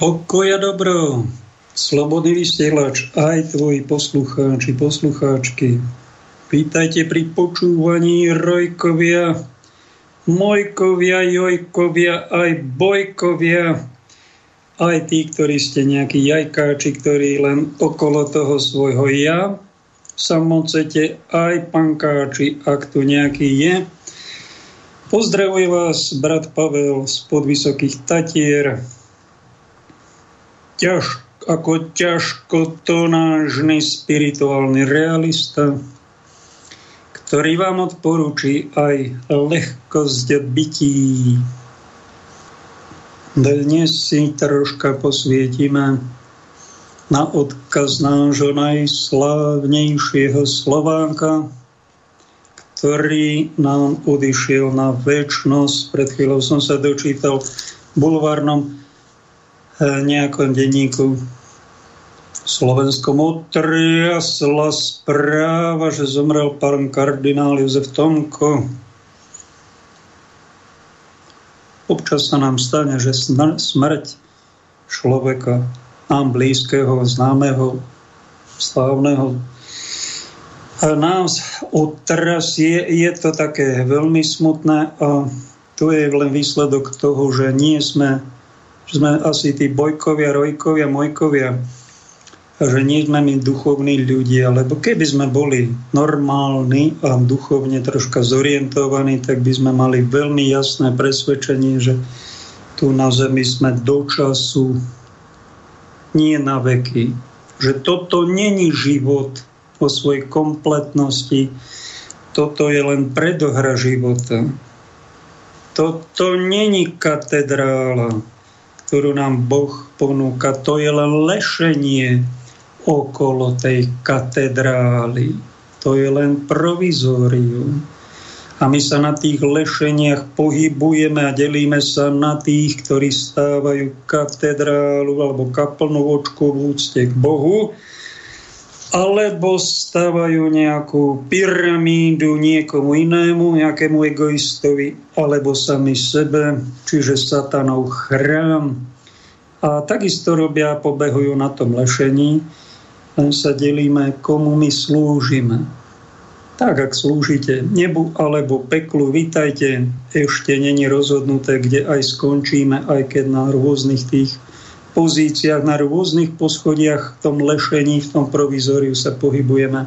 Pokoja dobro, slobodný vysielač, aj tvoji poslucháči, poslucháčky. Vítajte pri počúvaní Rojkovia, Mojkovia, Jojkovia, aj Bojkovia, aj tí, ktorí ste nejakí jajkáči, ktorí len okolo toho svojho ja samocete, aj pankáči, ak tu nejaký je. Pozdravuje vás brat Pavel z podvysokých Tatier, ťaž, ako ťažko tonážny spirituálny realista, ktorý vám odporúči aj lehkosť bytí. Dnes si troška posvietime na odkaz nášho najslávnejšieho Slováka, ktorý nám odišiel na väčšnosť. Pred chvíľou som sa dočítal v bulvárnom nejakom denníku Slovenskom otriasla správa, že zomrel pán kardinál Jozef Tomko. Občas sa nám stane, že smrť človeka nám blízkeho, známeho, slávneho nás otrasie. Je to také veľmi smutné a to je len výsledok toho, že nie sme sme asi tí bojkovia, rojkovia, mojkovia, že nie sme my duchovní ľudia, lebo keby sme boli normálni a duchovne troška zorientovaní, tak by sme mali veľmi jasné presvedčenie, že tu na zemi sme do času, nie na veky. Že toto není život vo svojej kompletnosti, toto je len predohra života. Toto není katedrála ktorú nám Boh ponúka, to je len lešenie okolo tej katedrály. To je len provizórium. A my sa na tých lešeniach pohybujeme a delíme sa na tých, ktorí stávajú katedrálu alebo kaplnú očku v úcte k Bohu, alebo stávajú nejakú pyramídu niekomu inému, nejakému egoistovi, alebo sami sebe, čiže satanov chrám. A takisto robia, pobehujú na tom lešení, len sa delíme, komu my slúžime. Tak, ak slúžite nebu alebo peklu, vítajte, ešte není rozhodnuté, kde aj skončíme, aj keď na rôznych tých pozíciách, na rôznych poschodiach, v tom lešení, v tom provizóriu sa pohybujeme.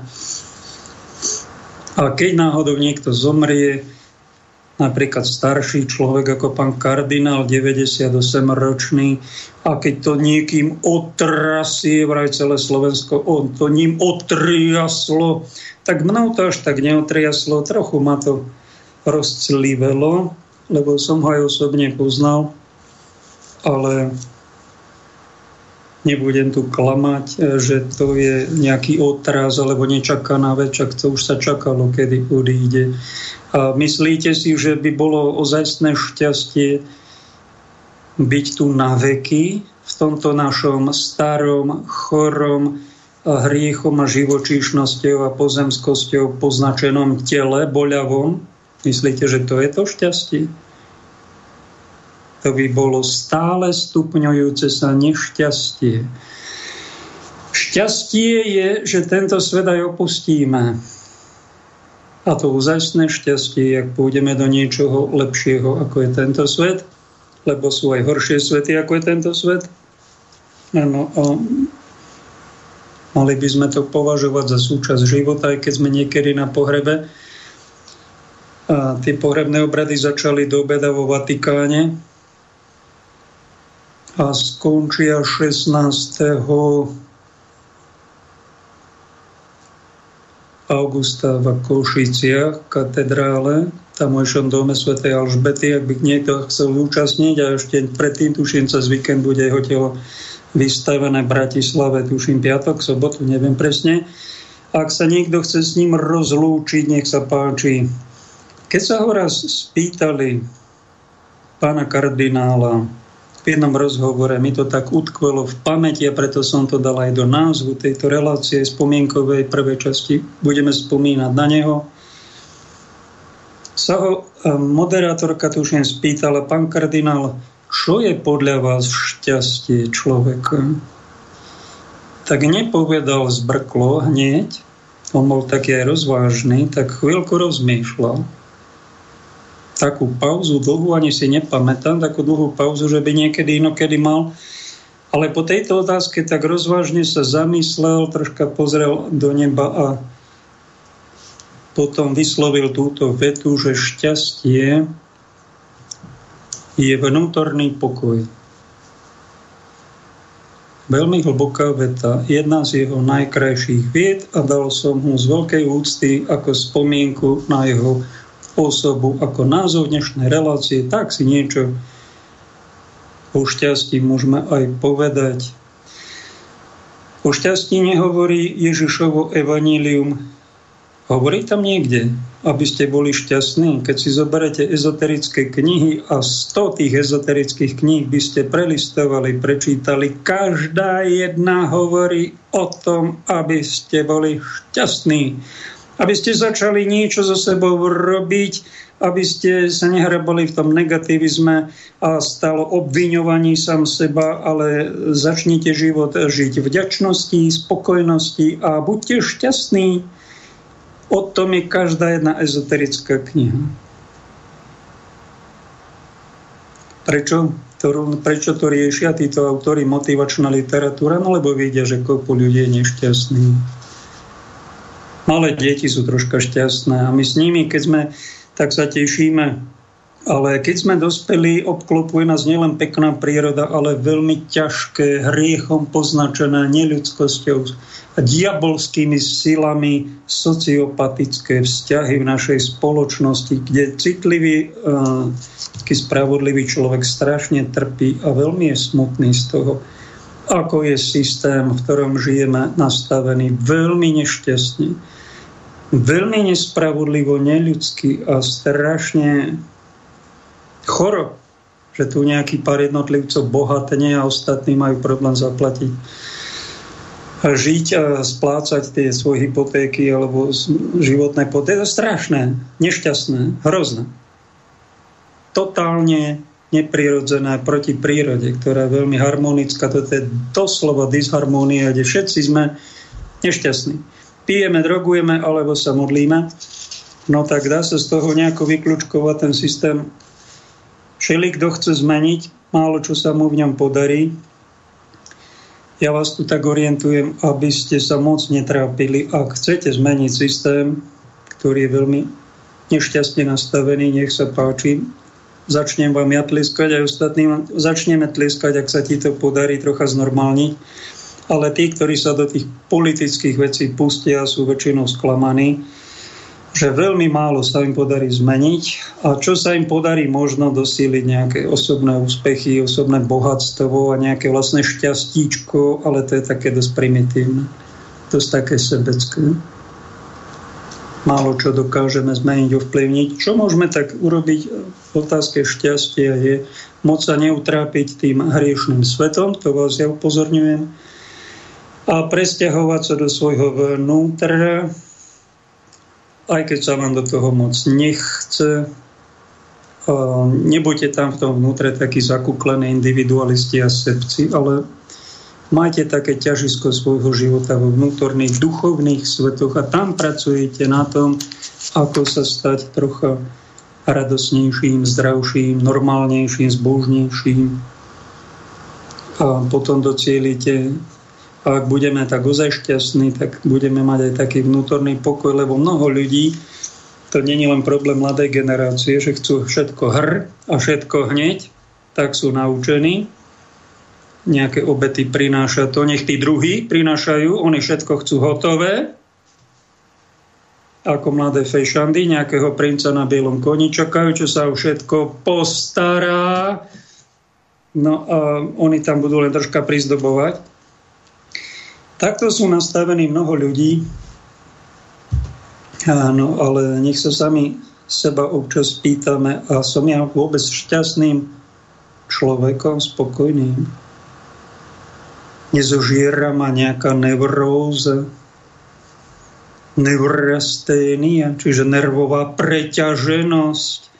A keď náhodou niekto zomrie, napríklad starší človek ako pán kardinál, 98-ročný, a keď to niekým otrasie, vraj celé Slovensko, on to ním otriaslo, tak mnou to až tak neotriaslo, trochu ma to rozclivelo, lebo som ho aj osobne poznal, ale nebudem tu klamať, e, že to je nejaký otraz alebo nečakaná vec, to už sa čakalo, kedy odíde. A myslíte si, že by bolo ozajstné šťastie byť tu na veky v tomto našom starom, chorom, hriechom a živočíšnosťou a pozemskosťou poznačenom tele, boľavom? Myslíte, že to je to šťastie? To by bolo stále stupňujúce sa nešťastie. Šťastie je, že tento svet aj opustíme. A to úzajstné šťastie, ak pôjdeme do niečoho lepšieho, ako je tento svet, lebo sú aj horšie svety, ako je tento svet. Ano, a mali by sme to považovať za súčasť života, aj keď sme niekedy na pohrebe. A tie pohrebné obrady začali do obeda vo Vatikáne, a skončia 16. augusta v Košiciach, katedrále, tamojšom dome Sv. Alžbety, ak by niekto chcel zúčastniť a ešte predtým, tuším, cez víkend bude jeho telo vystavené v Bratislave, tuším piatok, sobotu, neviem presne. Ak sa niekto chce s ním rozlúčiť, nech sa páči. Keď sa ho raz spýtali pána kardinála, jednom rozhovore mi to tak utkvelo v pamäti a preto som to dal aj do názvu tejto relácie spomienkovej prvej časti. Budeme spomínať na neho. Sa ho e, moderátorka tuším spýtala, pán kardinál, čo je podľa vás šťastie človeka? Tak nepovedal zbrklo hneď, on bol taký aj rozvážny, tak chvíľku rozmýšľal. Takú pauzu dlhú ani si nepamätám, takú dlhú pauzu, že by niekedy inokedy mal. Ale po tejto otázke tak rozvážne sa zamyslel, troška pozrel do neba a potom vyslovil túto vetu, že šťastie je vnútorný pokoj. Veľmi hlboká veta, jedna z jeho najkrajších vied a dal som mu z veľkej úcty ako spomienku na jeho osobu, ako názov dnešnej relácie, tak si niečo o šťastí môžeme aj povedať. O šťastí nehovorí Ježišovo evanílium Hovorí tam niekde, aby ste boli šťastní. Keď si zoberete ezoterické knihy a 100 tých ezoterických kníh by ste prelistovali, prečítali, každá jedna hovorí o tom, aby ste boli šťastní. Aby ste začali niečo so sebou robiť, aby ste sa nehrabali v tom negativizme a stalo obviňovaní sám seba, ale začnite život žiť vďačnosti, spokojnosti a buďte šťastní O tom je každá jedna ezoterická kniha. Prečo prečo to riešia títo autory motivačná literatúra? No lebo vidia, že kopu ľudí je nešťastný. Malé deti sú troška šťastné a my s nimi, keď sme, tak sa tešíme. Ale keď sme dospeli, obklopuje nás nielen pekná príroda, ale veľmi ťažké, hriechom poznačené, neľudskosťou a diabolskými silami sociopatické vzťahy v našej spoločnosti, kde citlivý, uh, spravodlivý človek strašne trpí a veľmi je smutný z toho, ako je systém, v ktorom žijeme, nastavený veľmi nešťastne, veľmi nespravodlivo, neľudský a strašne chorob, že tu nejaký pár jednotlivcov bohatne a ostatní majú problém zaplatiť žiť a splácať tie svoje hypotéky alebo životné potéky. To je strašné, nešťastné, hrozné. Totálne neprirodzené proti prírode, ktorá je veľmi harmonická. Toto je doslova disharmónia, kde všetci sme nešťastní. Pijeme, drogujeme alebo sa modlíme. No tak dá sa z toho nejako vyklúčkovať ten systém Všeli, kto chce zmeniť, málo čo sa mu v ňom podarí. Ja vás tu tak orientujem, aby ste sa moc netrápili. Ak chcete zmeniť systém, ktorý je veľmi nešťastne nastavený, nech sa páči. Začnem vám ja tlieskať, aj ostatným začneme tlieskať, ak sa ti to podarí trocha znormálniť. Ale tí, ktorí sa do tých politických vecí pustia, sú väčšinou sklamaní že veľmi málo sa im podarí zmeniť a čo sa im podarí možno dosíliť nejaké osobné úspechy, osobné bohatstvo a nejaké vlastné šťastíčko, ale to je také dosť primitívne, dosť také sebecké. Málo čo dokážeme zmeniť, ovplyvniť. Čo môžeme tak urobiť v otázke šťastia je moc sa neutrápiť tým hriešným svetom, to vás ja upozorňujem, a presťahovať sa do svojho vnútra, aj keď sa vám do toho moc nechce. Nebuďte tam v tom vnútre takí zakúklené individualisti a sebci, ale majte také ťažisko svojho života vo vnútorných duchovných svetoch a tam pracujete na tom, ako sa stať trocha radosnejším, zdravším, normálnejším, zbožnejším. A potom docielite a ak budeme tak ozaj šťastní, tak budeme mať aj taký vnútorný pokoj, lebo mnoho ľudí, to není len problém mladej generácie, že chcú všetko hr a všetko hneď, tak sú naučení. Nejaké obety prináša to, nech tí druhí prinášajú, oni všetko chcú hotové, ako mladé fejšandy, nejakého princa na bielom koni čakajú, čo sa o všetko postará. No a oni tam budú len troška prizdobovať. Takto sú nastavení mnoho ľudí, áno, ale nech sa sami seba občas pýtame a som ja vôbec šťastným človekom, spokojným. Nezožiera ma nejaká neuróza, neurasténia, čiže nervová preťaženosť.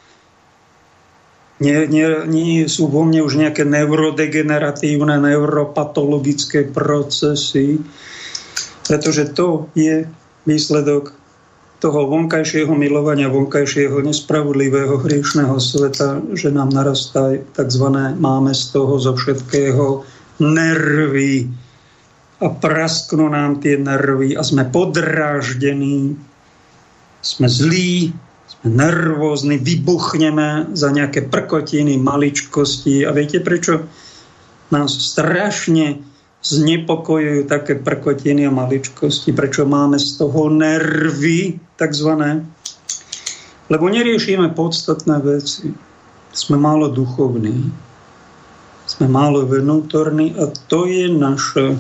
Nie, nie, nie sú vo mne už nejaké neurodegeneratívne, neuropatologické procesy, pretože to je výsledok toho vonkajšieho milovania, vonkajšieho nespravodlivého hriešného sveta, že nám narastá tzv. máme z toho zo všetkého nervy a prasknú nám tie nervy a sme podráždení, sme zlí, nervózni, vybuchneme za nejaké prkotiny, maličkosti a viete prečo nás strašne znepokojujú také prkotiny a maličkosti, prečo máme z toho nervy takzvané, lebo neriešime podstatné veci. Sme málo duchovní, sme málo vnútorní a to je naša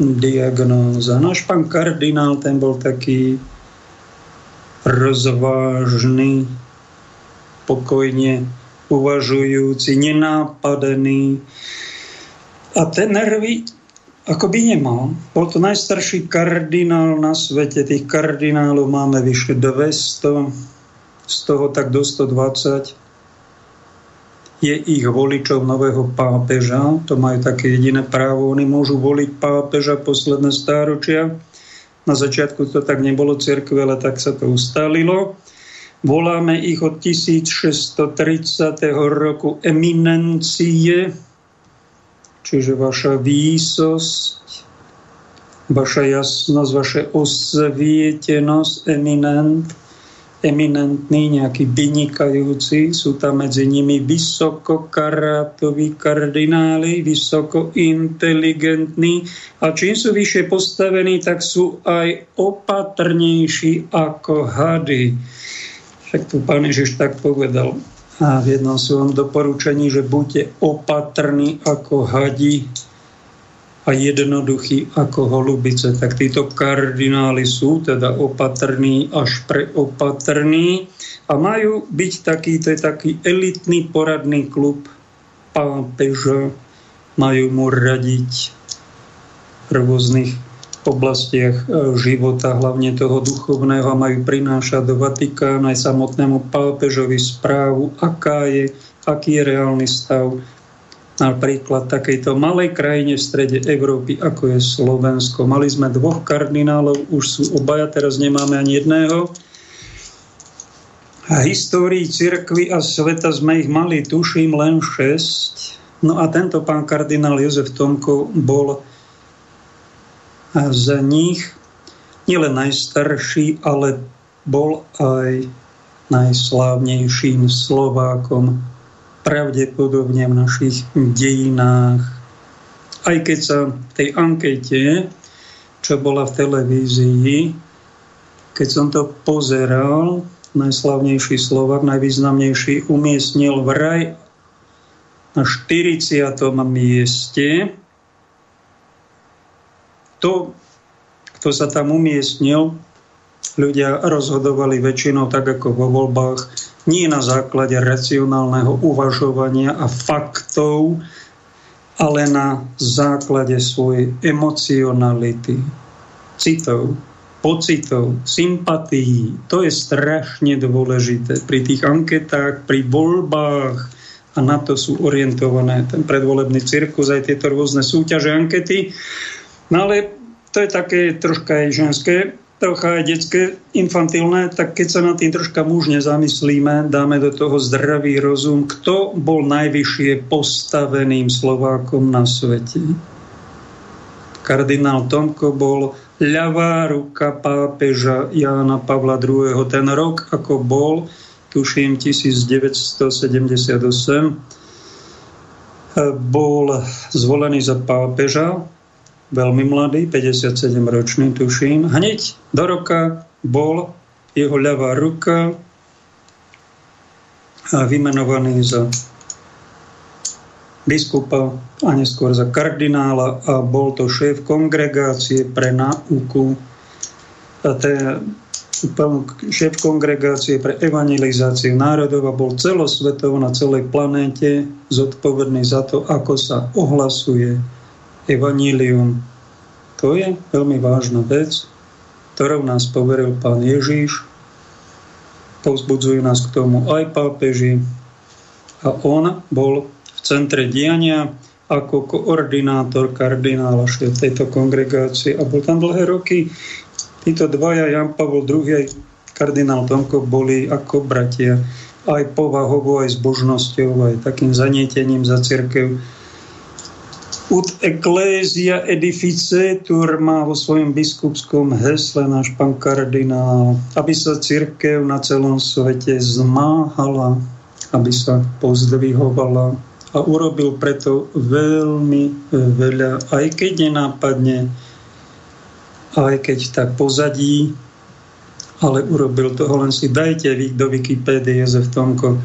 diagnóza. Náš pán kardinál, ten bol taký rozvážny, pokojne uvažujúci, nenápadený. A tie nervy ako by nemal. Bol to najstarší kardinál na svete. Tých kardinálov máme vyše 200, z toho tak do 120 je ich voličov nového pápeža. To majú také jediné právo. Oni môžu voliť pápeža posledné stáročia. Na začiatku to tak nebolo cirkve, ale tak sa to ustalilo. Voláme ich od 1630. roku eminencie, Čiže vaša výsosť, vaša jasnosť, vaša osvietenosť, eminent, eminentní, nejakí vynikajúci, sú tam medzi nimi vysokokarátoví kardináli, vysoko inteligentní a čím sú vyššie postavení, tak sú aj opatrnejší ako hady. Však tu pán Ježiš tak povedal. A v jednom svojom doporučení, že buďte opatrní ako hadi a jednoduchí ako holubice. Tak títo kardinály sú teda opatrní až preopatrní a majú byť taký, to je taký elitný poradný klub pápeža, majú mu radiť rôznych oblastiach e, života, hlavne toho duchovného, a majú prinášať do Vatikána aj samotnému pápežovi správu, aká je, aký je reálny stav napríklad takejto malej krajine v strede Európy, ako je Slovensko. Mali sme dvoch kardinálov, už sú obaja, teraz nemáme ani jedného. A histórii cirkvy a sveta sme ich mali, tuším, len šesť. No a tento pán kardinál Jozef Tomko bol z nich nielen najstarší, ale bol aj najslávnejším Slovákom pravdepodobne v našich dejinách. Aj keď sa v tej ankete, čo bola v televízii, keď som to pozeral, najslavnejší Slovak, najvýznamnejší, umiestnil vraj na 40. mieste to, kto sa tam umiestnil, ľudia rozhodovali väčšinou tak ako vo voľbách, nie na základe racionálneho uvažovania a faktov, ale na základe svojej emocionality, citov, pocitov, sympatií. To je strašne dôležité pri tých anketách, pri voľbách a na to sú orientované ten predvolebný cirkus, aj tieto rôzne súťaže, ankety. No ale to je také troška aj ženské, trocha aj detské, infantilné, tak keď sa na tým troška mužne zamyslíme, dáme do toho zdravý rozum, kto bol najvyššie postaveným Slovákom na svete. Kardinál Tomko bol ľavá ruka pápeža Jána Pavla II. Ten rok, ako bol, tuším 1978, bol zvolený za pápeža veľmi mladý, 57 ročný tuším. Hneď do roka bol jeho ľavá ruka vymenovaný za biskupa a neskôr za kardinála a bol to šéf kongregácie pre náuku šéf kongregácie pre evangelizáciu národov a bol celosvetovo na celej planéte zodpovedný za to, ako sa ohlasuje evanílium. To je veľmi vážna vec, ktorou nás poveril pán Ježíš. Povzbudzujú nás k tomu aj pápeži, A on bol v centre diania ako koordinátor kardinála tejto kongregácie a bol tam dlhé roky. Títo dvaja, Jan Pavel II kardinál Tomko, boli ako bratia aj povahovo, aj zbožnosťou, aj takým zanietením za cirkev. Ut ecclesia edificetur má vo svojom biskupskom hesle náš pán kardinál, aby sa cirkev na celom svete zmáhala, aby sa pozdvihovala a urobil preto veľmi veľa, aj keď nenápadne, aj keď tak pozadí, ale urobil toho, len si. Dajte vy do Wikipédie Jozef Tomko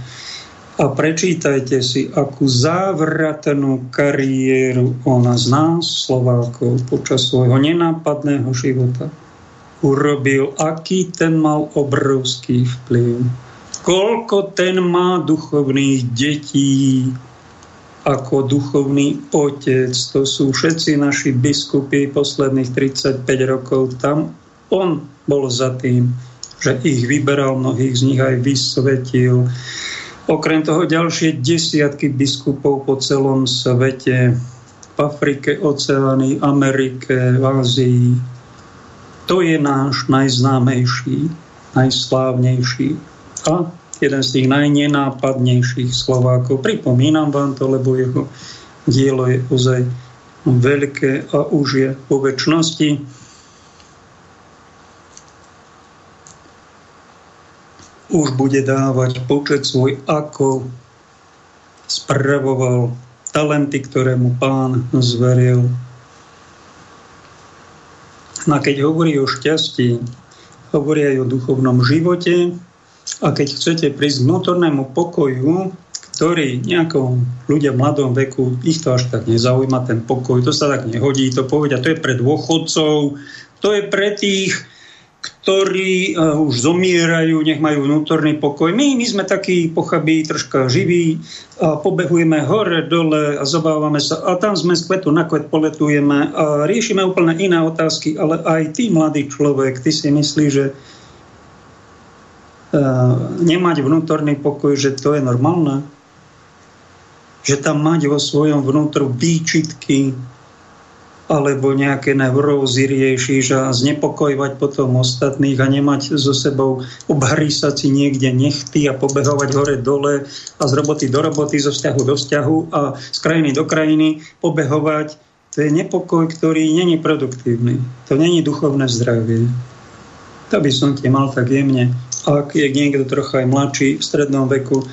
a prečítajte si, akú závratnú kariéru ona z nás, Slovákov, počas svojho nenápadného života urobil, aký ten mal obrovský vplyv. Koľko ten má duchovných detí ako duchovný otec. To sú všetci naši biskupy posledných 35 rokov. Tam on bol za tým, že ich vyberal, mnohých z nich aj vysvetil. Okrem toho ďalšie desiatky biskupov po celom svete, v Afrike, Oceány, Amerike, v Ázii. To je náš najznámejší, najslávnejší a jeden z tých najnenápadnejších Slovákov. Pripomínam vám to, lebo jeho dielo je ozaj veľké a už je po väčšnosti. Už bude dávať počet svoj, ako spravoval talenty, ktoré mu pán zveril. No a keď hovorí o šťastí, hovorí aj o duchovnom živote a keď chcete prísť k vnútornému pokoju, ktorý nejakom ľudia v mladom veku, ich to až tak nezaujíma ten pokoj, to sa tak nehodí, to povedia, to je pre dôchodcov, to je pre tých, ktorí uh, už zomierajú, nech majú vnútorný pokoj. My, my sme takí pochabí, troška živí, a pobehujeme hore, dole a zabávame sa. A tam sme z kvetu na kvet poletujeme a riešime úplne iné otázky, ale aj ty, mladý človek, ty si myslíš, že uh, nemať vnútorný pokoj, že to je normálne? Že tam mať vo svojom vnútru výčitky, alebo nejaké neurózy riešiš a znepokojovať potom ostatných a nemať so sebou, obhrísať si niekde nechty a pobehovať hore-dole a z roboty do roboty, zo vzťahu do vzťahu a z krajiny do krajiny pobehovať. To je nepokoj, ktorý není produktívny. To není duchovné zdravie. To by som ti mal tak jemne. Ak je niekto trocha aj mladší v strednom veku,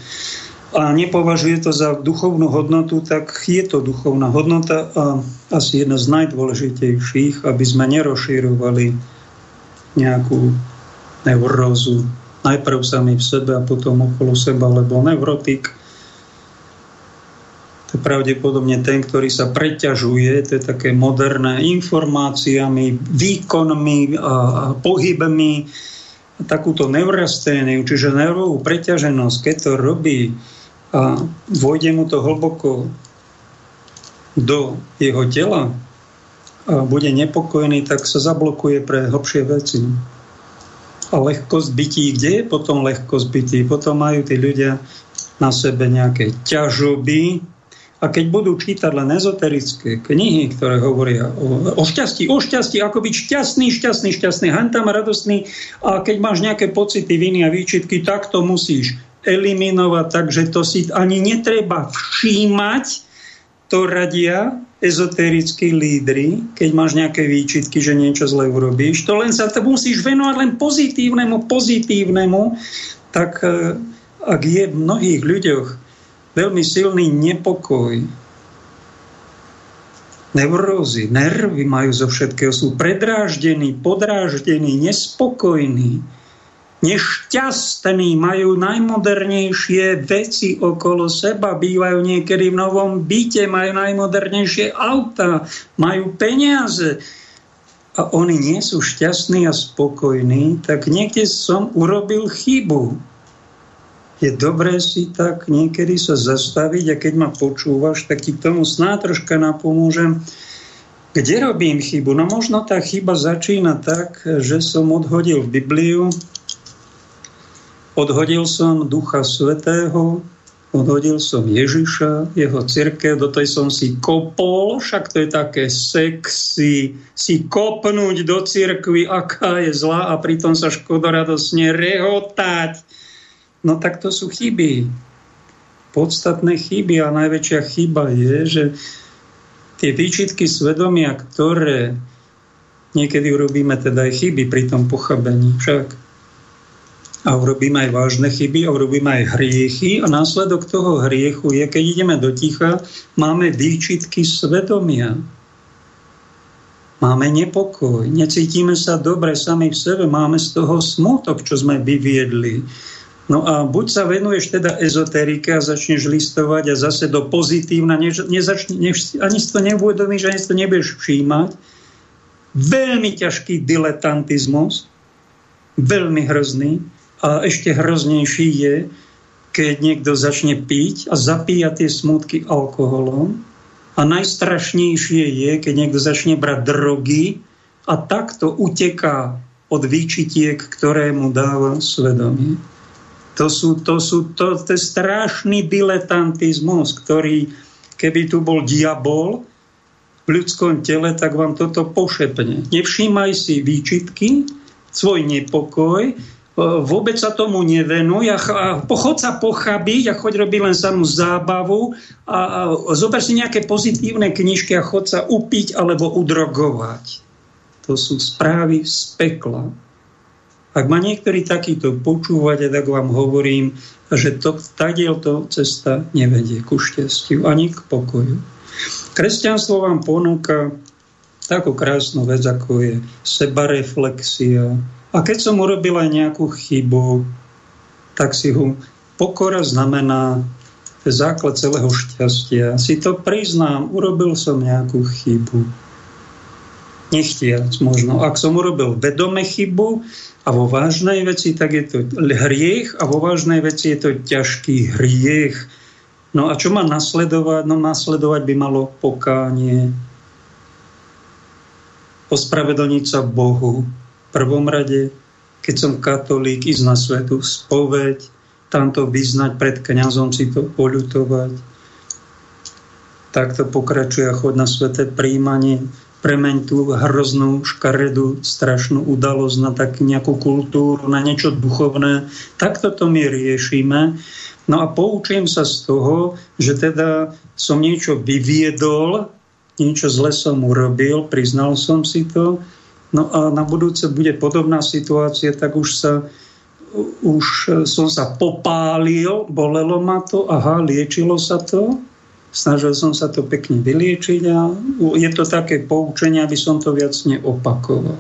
a nepovažuje to za duchovnú hodnotu, tak je to duchovná hodnota a asi jedna z najdôležitejších, aby sme nerozširovali nejakú neurózu. Najprv sami v sebe a potom okolo seba, lebo neurotik to je pravdepodobne ten, ktorý sa preťažuje, to je také moderné informáciami, výkonmi a pohybmi, takúto neurasténiu, čiže neurovú preťaženosť, keď to robí a vojde mu to hlboko do jeho tela a bude nepokojný, tak sa zablokuje pre hlbšie veci. A ľahkosť bytí, kde je potom ľahkosť bytí? Potom majú tí ľudia na sebe nejaké ťažoby, a keď budú čítať len ezoterické knihy, ktoré hovoria o, o šťastí, o šťastí, ako byť šťastný, šťastný, šťastný, tam radostný, a keď máš nejaké pocity, viny a výčitky, tak to musíš eliminovať, takže to si ani netreba všímať, to radia ezoterickí lídry, keď máš nejaké výčitky, že niečo zle urobíš. To len sa to musíš venovať len pozitívnemu, pozitívnemu, tak e, ak je v mnohých ľuďoch veľmi silný nepokoj, neurózy, nervy majú zo všetkého, sú predráždení, podráždení, nespokojní, nešťastní, majú najmodernejšie veci okolo seba, bývajú niekedy v novom byte, majú najmodernejšie auta, majú peniaze a oni nie sú šťastní a spokojní, tak niekde som urobil chybu. Je dobré si tak niekedy sa zastaviť a keď ma počúvaš, tak ti tomu sná troška napomôžem. Kde robím chybu? No možno tá chyba začína tak, že som odhodil Bibliu, Odhodil som Ducha Svetého Odhodil som Ježiša, jeho církev, do tej som si kopol, však to je také sexy, si kopnúť do církvy, aká je zlá a pritom sa škodoradosne rehotať. No tak to sú chyby. Podstatné chyby a najväčšia chyba je, že tie výčitky svedomia, ktoré niekedy urobíme teda aj chyby pri tom pochabení, však a urobíme aj vážne chyby a urobíme aj hriechy a následok toho hriechu je, keď ideme do ticha, máme výčitky svedomia. Máme nepokoj, necítime sa dobre sami v sebe, máme z toho smutok, čo sme vyviedli. No a buď sa venuješ teda ezoterike a začneš listovať a zase do pozitívna, než, nezačne, než, ani si to neuvedomíš, ani si to nebudeš všímať. Veľmi ťažký diletantizmus, veľmi hrozný. A ešte hroznejší je, keď niekto začne piť a zapíja tie smutky alkoholom. A najstrašnejšie je, keď niekto začne brať drogy a takto uteká od výčitiek, ktoré mu dáva svedomie. To, sú, to, sú, to, to je strašný diletantizmus, ktorý, keby tu bol diabol v ľudskom tele, tak vám toto pošepne. Nevšímaj si výčitky, svoj nepokoj, vôbec sa tomu nevenuj a, pochod sa pochabiť a choď robiť len samú zábavu a, a zober si nejaké pozitívne knižky a chod sa upiť alebo udrogovať. To sú správy z pekla. Ak ma niektorí takýto počúvate, tak vám hovorím, že to, to cesta nevedie ku šťastiu ani k pokoju. Kresťanstvo vám ponúka takú krásnu vec, ako je sebareflexia, a keď som urobil aj nejakú chybu, tak si ho pokora znamená základ celého šťastia. Si to priznám, urobil som nejakú chybu. Nechtiac možno. Ak som urobil vedome chybu a vo vážnej veci, tak je to hriech a vo vážnej veci je to ťažký hriech. No a čo má nasledovať? No nasledovať by malo pokánie. Ospravedlniť sa Bohu prvom rade, keď som katolík, ísť na svetu spoveď, tam to vyznať pred kňazom, si to poľutovať. Takto pokračuje chod na sveté príjmanie, premeň tú hroznú, škaredú, strašnú udalosť na tak nejakú kultúru, na niečo duchovné. Takto to my riešime. No a poučím sa z toho, že teda som niečo vyviedol, niečo zle som urobil, priznal som si to, No a na budúce bude podobná situácia, tak už sa už som sa popálil, bolelo ma to, aha, liečilo sa to, snažil som sa to pekne vyliečiť a je to také poučenie, aby som to viac neopakoval.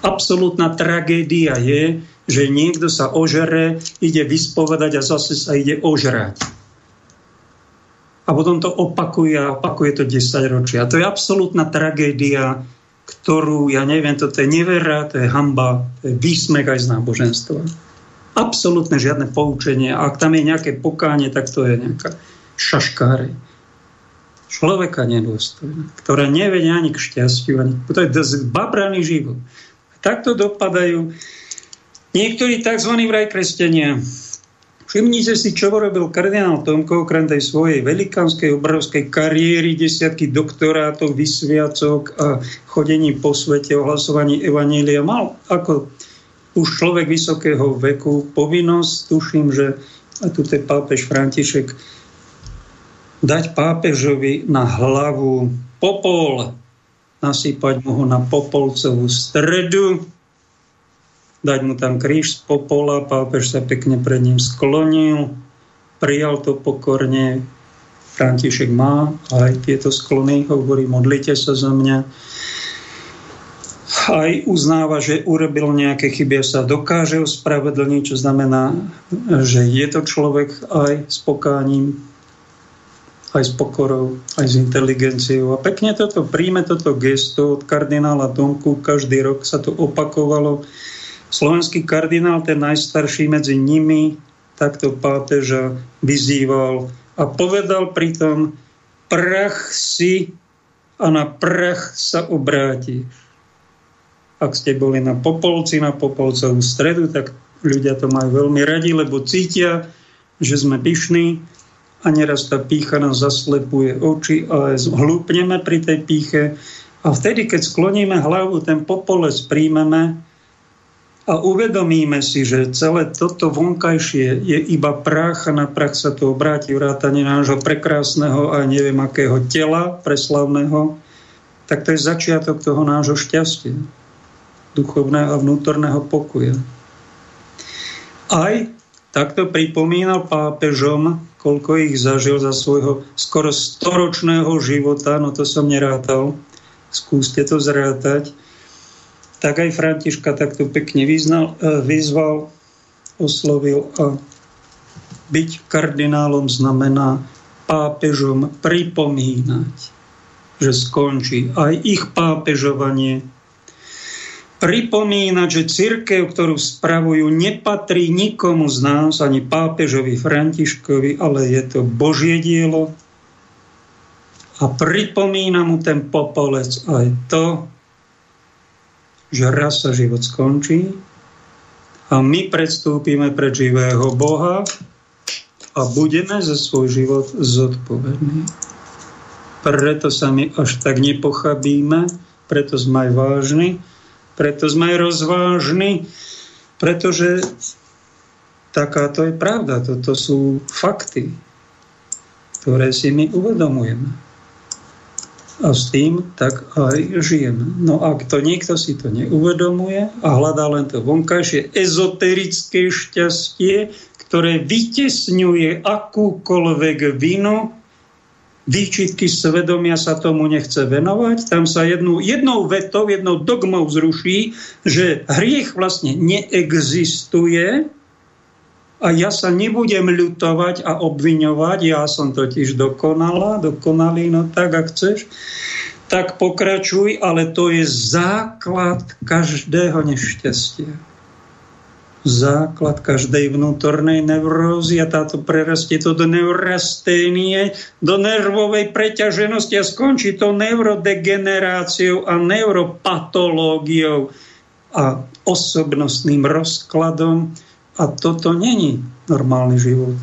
Absolutná tragédia je, že niekto sa ožere, ide vyspovedať a zase sa ide ožrať. A potom to opakuje a opakuje to 10 ročia. To je absolútna tragédia ktorú, ja neviem, toto je nevera, to je hamba, to je výsmech aj z náboženstva. Absolútne žiadne poučenie. A ak tam je nejaké pokánie, tak to je nejaká šaškáre. Človeka nedôstojná, ktorá nevedie ani k šťastiu. Ani, to je babraný život. Takto dopadajú niektorí tzv. vraj kresťania, Všimnite si, čo robil kardinál Tomko, okrem tej svojej velikánskej, obrovskej kariéry, desiatky doktorátov, vysviacok a chodení po svete, ohlasovaní Evanília. Mal ako už človek vysokého veku povinnosť, tuším, že a tu je pápež František, dať pápežovi na hlavu popol, nasypať mu ho na popolcovú stredu, dať mu tam kríž z popola, pápež sa pekne pred ním sklonil, prijal to pokorne, František má aj tieto sklony, hovorí, modlite sa za mňa. Aj uznáva, že urobil nejaké chyby a sa dokáže ospravedlniť, čo znamená, že je to človek aj s pokáním, aj s pokorou, aj s inteligenciou. A pekne toto príjme, toto gesto od kardinála Tomku, každý rok sa to opakovalo Slovenský kardinál, ten najstarší medzi nimi, takto pápeža vyzýval a povedal pritom, prach si a na prach sa obráti. Ak ste boli na Popolci, na Popolcovú stredu, tak ľudia to majú veľmi radi, lebo cítia, že sme pyšní a neraz tá pícha nás zaslepuje oči a hlúpneme pri tej píche a vtedy, keď skloníme hlavu, ten popolec príjmeme a uvedomíme si, že celé toto vonkajšie je iba prach a na prach sa to obráti vrátane nášho prekrásneho a neviem akého tela preslavného, tak to je začiatok toho nášho šťastia, duchovného a vnútorného pokoja. Aj takto pripomínal pápežom, koľko ich zažil za svojho skoro storočného života, no to som nerátal, skúste to zrátať, tak aj Františka takto pekne vyznal, e, vyzval, oslovil a byť kardinálom znamená pápežom pripomínať, že skončí aj ich pápežovanie. Pripomínať, že církev, ktorú spravujú, nepatrí nikomu z nás, ani pápežovi Františkovi, ale je to Božie dielo. A pripomína mu ten popolec aj to, že raz sa život skončí a my predstúpime pred živého Boha a budeme za svoj život zodpovední. Preto sa my až tak nepochabíme, preto sme aj vážni, preto sme aj rozvážni, pretože takáto je pravda, toto sú fakty, ktoré si my uvedomujeme a s tým tak aj žijeme. No ak to niekto si to neuvedomuje a hľadá len to vonkajšie ezoterické šťastie, ktoré vytesňuje akúkoľvek vinu, výčitky svedomia sa tomu nechce venovať. Tam sa jednou, jednou vetou, jednou dogmou zruší, že hriech vlastne neexistuje, a ja sa nebudem ľutovať a obviňovať, ja som totiž dokonala, dokonalý, no tak, ak chceš, tak pokračuj, ale to je základ každého nešťastia. Základ každej vnútornej neurózy a táto prerastie to do neurasténie, do nervovej preťaženosti a skončí to neurodegeneráciou a neuropatológiou a osobnostným rozkladom, a toto není normálny život.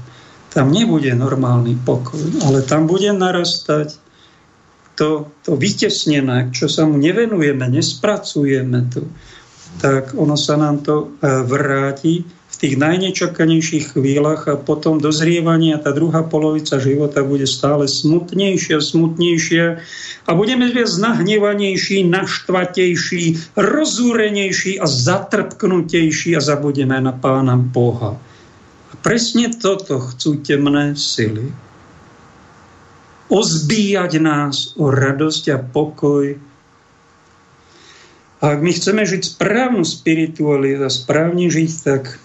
Tam nebude normálny pokoj, ale tam bude narastať to, to vytesnené, čo sa mu nevenujeme, nespracujeme to, tak ono sa nám to e, vráti tých najnečakanejších chvíľach a potom dozrievanie a tá druhá polovica života bude stále smutnejšia, smutnejšia a budeme viac nahnevanejší, naštvatejší, rozúrenejší a zatrpknutejší a zabudeme na Pána Boha. A presne toto chcú temné sily. Ozbíjať nás o radosť a pokoj, a ak my chceme žiť správnu spiritualitu a správne žiť, tak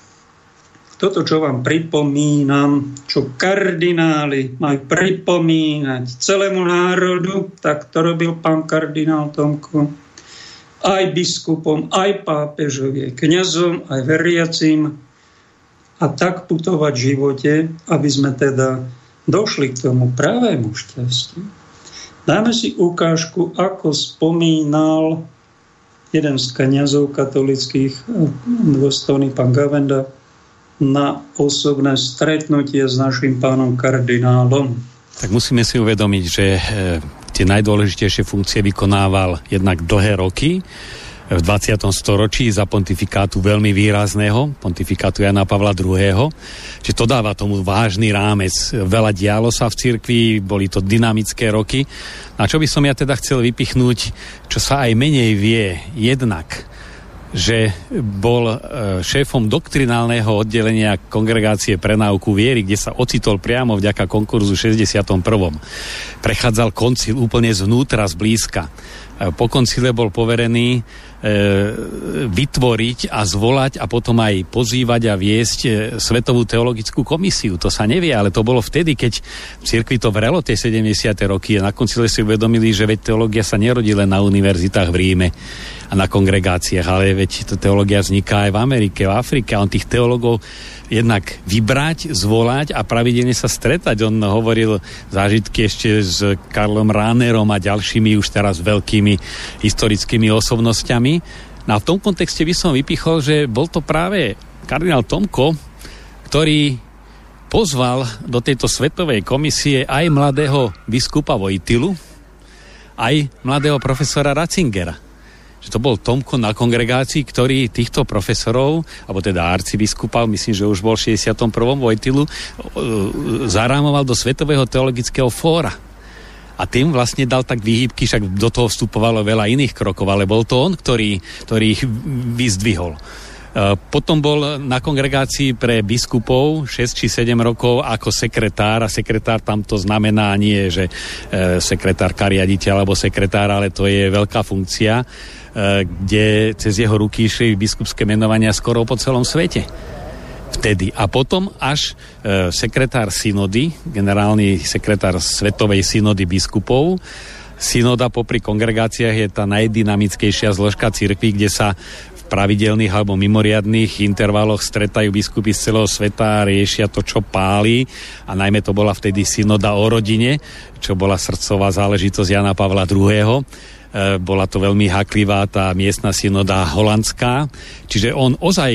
toto, čo vám pripomínam, čo kardináli majú pripomínať celému národu, tak to robil pán kardinál Tomko, aj biskupom, aj pápežovi, aj kniazom, aj veriacim a tak putovať v živote, aby sme teda došli k tomu pravému šťastiu. Dáme si ukážku, ako spomínal jeden z kniazov katolických, dôstojný pán Gavenda, na osobné stretnutie s našim pánom kardinálom. Tak musíme si uvedomiť, že e, tie najdôležitejšie funkcie vykonával jednak dlhé roky, v 20. storočí za pontifikátu veľmi výrazného, pontifikátu Jana Pavla II. Čiže to dáva tomu vážny rámec. Veľa dialo sa v cirkvi, boli to dynamické roky. A čo by som ja teda chcel vypichnúť, čo sa aj menej vie, jednak že bol e, šéfom doktrinálneho oddelenia Kongregácie pre náuku viery, kde sa ocitol priamo vďaka konkurzu 61. Prechádzal koncil úplne zvnútra, zblízka. E, po koncile bol poverený E, vytvoriť a zvolať a potom aj pozývať a viesť Svetovú teologickú komisiu. To sa nevie, ale to bolo vtedy, keď v cirkvi to vrelo tie 70. roky a na konci si uvedomili, že veď teológia sa nerodí len na univerzitách v Ríme a na kongregáciách, ale veď teológia vzniká aj v Amerike, v Afrike a on tých teológov jednak vybrať, zvolať a pravidelne sa stretať. On hovoril zážitky ešte s Karlom Ránerom a ďalšími už teraz veľkými historickými osobnosťami. No a v tom kontexte by som vypichol, že bol to práve kardinál Tomko, ktorý pozval do tejto svetovej komisie aj mladého biskupa Vojtilu, aj mladého profesora Ratzingera že to bol Tomko na kongregácii, ktorý týchto profesorov, alebo teda arcibiskupa, myslím, že už bol v 61. Vojtilu, zarámoval do Svetového teologického fóra. A tým vlastne dal tak výhybky, však do toho vstupovalo veľa iných krokov, ale bol to on, ktorý, ktorý ich vyzdvihol. Eh, potom bol na kongregácii pre biskupov 6 či 7 rokov ako sekretár a sekretár tam to znamená nie, že e, sekretár riaditeľ alebo sekretár, ale to je veľká funkcia, e, kde cez jeho ruky išli biskupské menovania skoro po celom svete vtedy. A potom až sekretár synody, generálny sekretár Svetovej synody biskupov, synoda popri kongregáciách je tá najdynamickejšia zložka cirkvi, kde sa pravidelných alebo mimoriadných intervaloch stretajú biskupy z celého sveta a riešia to, čo páli. A najmä to bola vtedy synoda o rodine, čo bola srdcová záležitosť Jana Pavla II. E, bola to veľmi haklivá tá miestna synoda holandská. Čiže on ozaj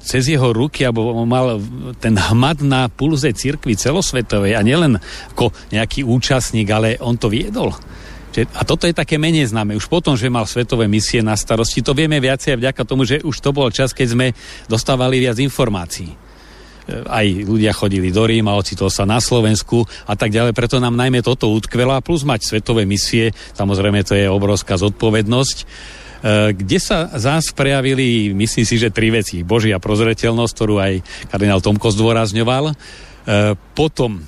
cez jeho ruky, alebo mal ten hmat na pulze cirkvi celosvetovej a nielen ako nejaký účastník, ale on to viedol. A toto je také menej známe. Už potom, že mal svetové misie na starosti, to vieme viacej vďaka tomu, že už to bol čas, keď sme dostávali viac informácií. E, aj ľudia chodili do Ríma, ocitol sa na Slovensku a tak ďalej, preto nám najmä toto utkvela, plus mať svetové misie, samozrejme to je obrovská zodpovednosť, e, kde sa zás prejavili, myslím si, že tri veci. Božia prozreteľnosť, ktorú aj kardinál Tomko zdôrazňoval, e, potom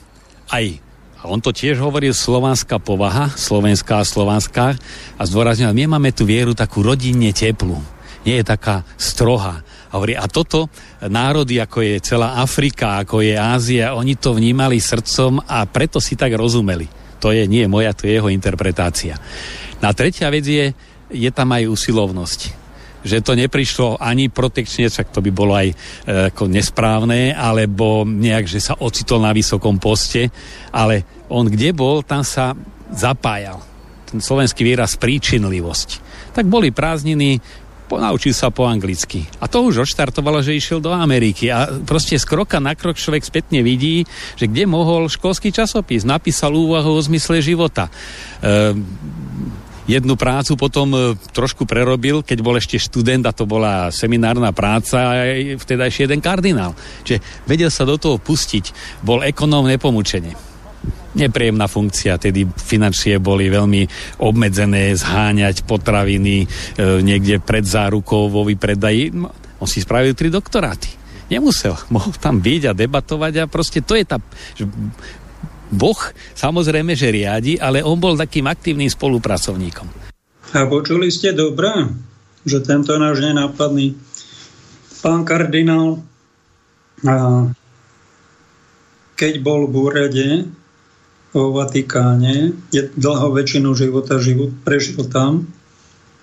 aj on to tiež hovoril slovanská povaha, slovenská a slovanská a zdôraznil, my máme tú vieru takú rodinne teplú. Nie je taká strohá. A hovorí, a toto národy, ako je celá Afrika, ako je Ázia, oni to vnímali srdcom a preto si tak rozumeli. To je nie moja, to je jeho interpretácia. Na tretia vec je, je tam aj usilovnosť že to neprišlo ani protekčne, však to by bolo aj e, ako nesprávne, alebo nejak, že sa ocitol na vysokom poste, ale on kde bol, tam sa zapájal. Ten slovenský výraz príčinlivosť. Tak boli prázdniny, ponaučil sa po anglicky. A to už odštartovalo, že išiel do Ameriky. A proste z kroka na krok človek spätne vidí, že kde mohol školský časopis, napísal úvahu o zmysle života. E, jednu prácu potom e, trošku prerobil, keď bol ešte študent a to bola seminárna práca aj vtedajší jeden kardinál. Čiže vedel sa do toho pustiť, bol ekonóm nepomúčenie nepríjemná funkcia, tedy financie boli veľmi obmedzené, zháňať potraviny e, niekde pred zárukou vo vypredaji. No, on si spravil tri doktoráty. Nemusel, mohol tam byť a debatovať a proste to je tá Boh samozrejme, že riadi, ale on bol takým aktívnym spolupracovníkom. A počuli ste dobre, že tento náš nenápadný pán kardinál, keď bol v úrade vo Vatikáne, je dlho väčšinu života život, prežil tam,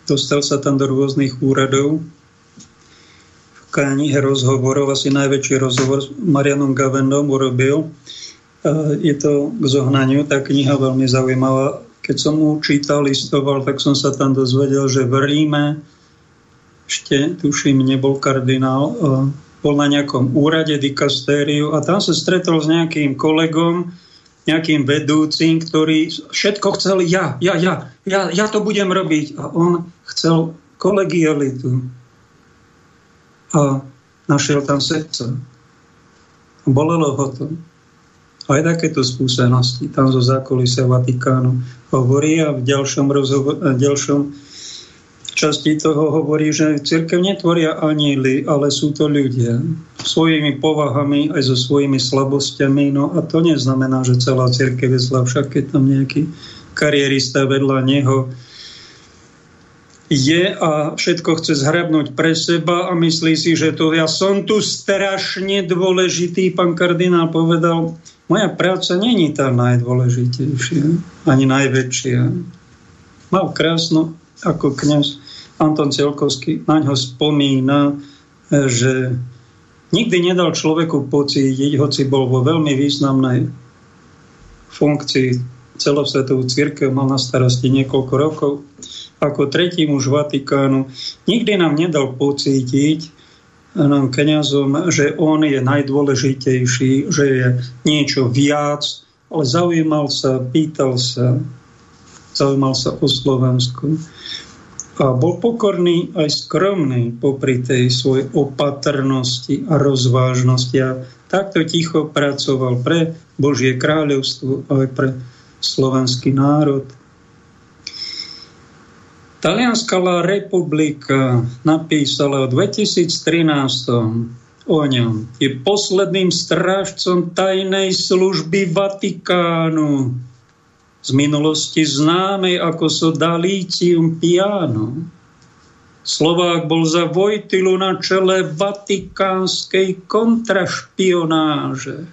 dostal sa tam do rôznych úradov, v knihe rozhovorov, asi najväčší rozhovor s Marianom Gavendom urobil, je to k zohnaniu, tá kniha veľmi zaujímavá. Keď som mu čítal, listoval, tak som sa tam dozvedel, že v Ríme ešte, tuším, nebol kardinál, e, bol na nejakom úrade dikastériu a tam sa stretol s nejakým kolegom, nejakým vedúcim, ktorý všetko chcel ja, ja, ja, ja, ja to budem robiť. A on chcel kolegialitu. A našiel tam srdce. Bolelo ho to. Aj takéto skúsenosti tam zo zákulisia Vatikánu hovorí a v ďalšom, rozhovor, v ďalšom časti toho hovorí, že církev netvoria aníly, ale sú to ľudia svojimi povahami aj so svojimi slabosťami. No a to neznamená, že celá církev je zlá, však keď tam nejaký karierista vedľa neho je a všetko chce zhrabnúť pre seba a myslí si, že to ja som tu strašne dôležitý. Pán kardinál povedal, moja práca není tá najdôležitejšia, ani najväčšia. Mal krásno ako kňaz Anton Celkovský, na ňo spomína, že nikdy nedal človeku pocítiť, hoci bol vo veľmi významnej funkcii celosvetovú církev, mal na starosti niekoľko rokov, ako tretí muž Vatikánu, nikdy nám nedal pocítiť, kniazom, že on je najdôležitejší, že je niečo viac, ale zaujímal sa, pýtal sa, zaujímal sa o Slovensku. A bol pokorný aj skromný popri tej svojej opatrnosti a rozvážnosti. A takto ticho pracoval pre Božie kráľovstvo aj pre slovenský národ. Talianská republika napísala v 2013 o ňom. Je posledným strážcom tajnej služby Vatikánu z minulosti známej ako so Dalícium Piano. Slovák bol za Vojtilu na čele vatikánskej kontrašpionáže.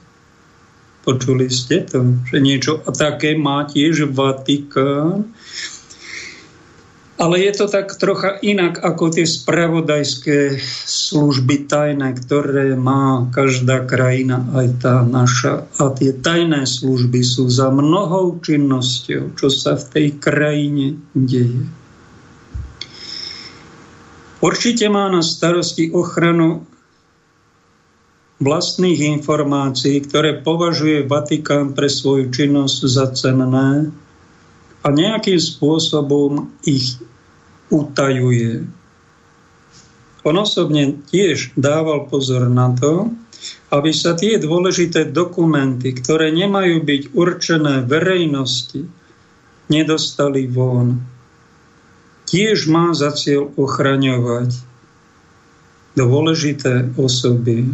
Počuli ste to, že niečo také má tiež Vatikán? Ale je to tak trocha inak ako tie spravodajské služby tajné, ktoré má každá krajina, aj tá naša. A tie tajné služby sú za mnohou činnosťou, čo sa v tej krajine deje. Určite má na starosti ochranu vlastných informácií, ktoré považuje Vatikán pre svoju činnosť za cenné a nejakým spôsobom ich utajuje. On osobne tiež dával pozor na to, aby sa tie dôležité dokumenty, ktoré nemajú byť určené verejnosti, nedostali von. Tiež má za cieľ ochraňovať dôležité osoby.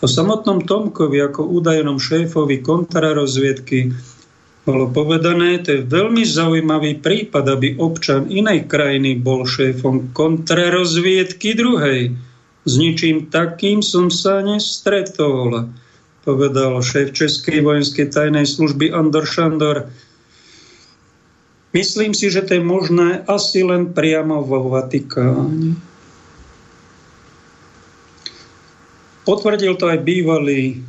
O samotnom Tomkovi ako údajnom šéfovi kontrarozviedky bolo povedané, to je veľmi zaujímavý prípad, aby občan inej krajiny bol šéfom kontrarozviedky druhej. S ničím takým som sa nestretol, povedal šéf Českej vojenskej tajnej služby Andor Šandor. Myslím si, že to je možné asi len priamo vo Vatikáne. Potvrdil to aj bývalý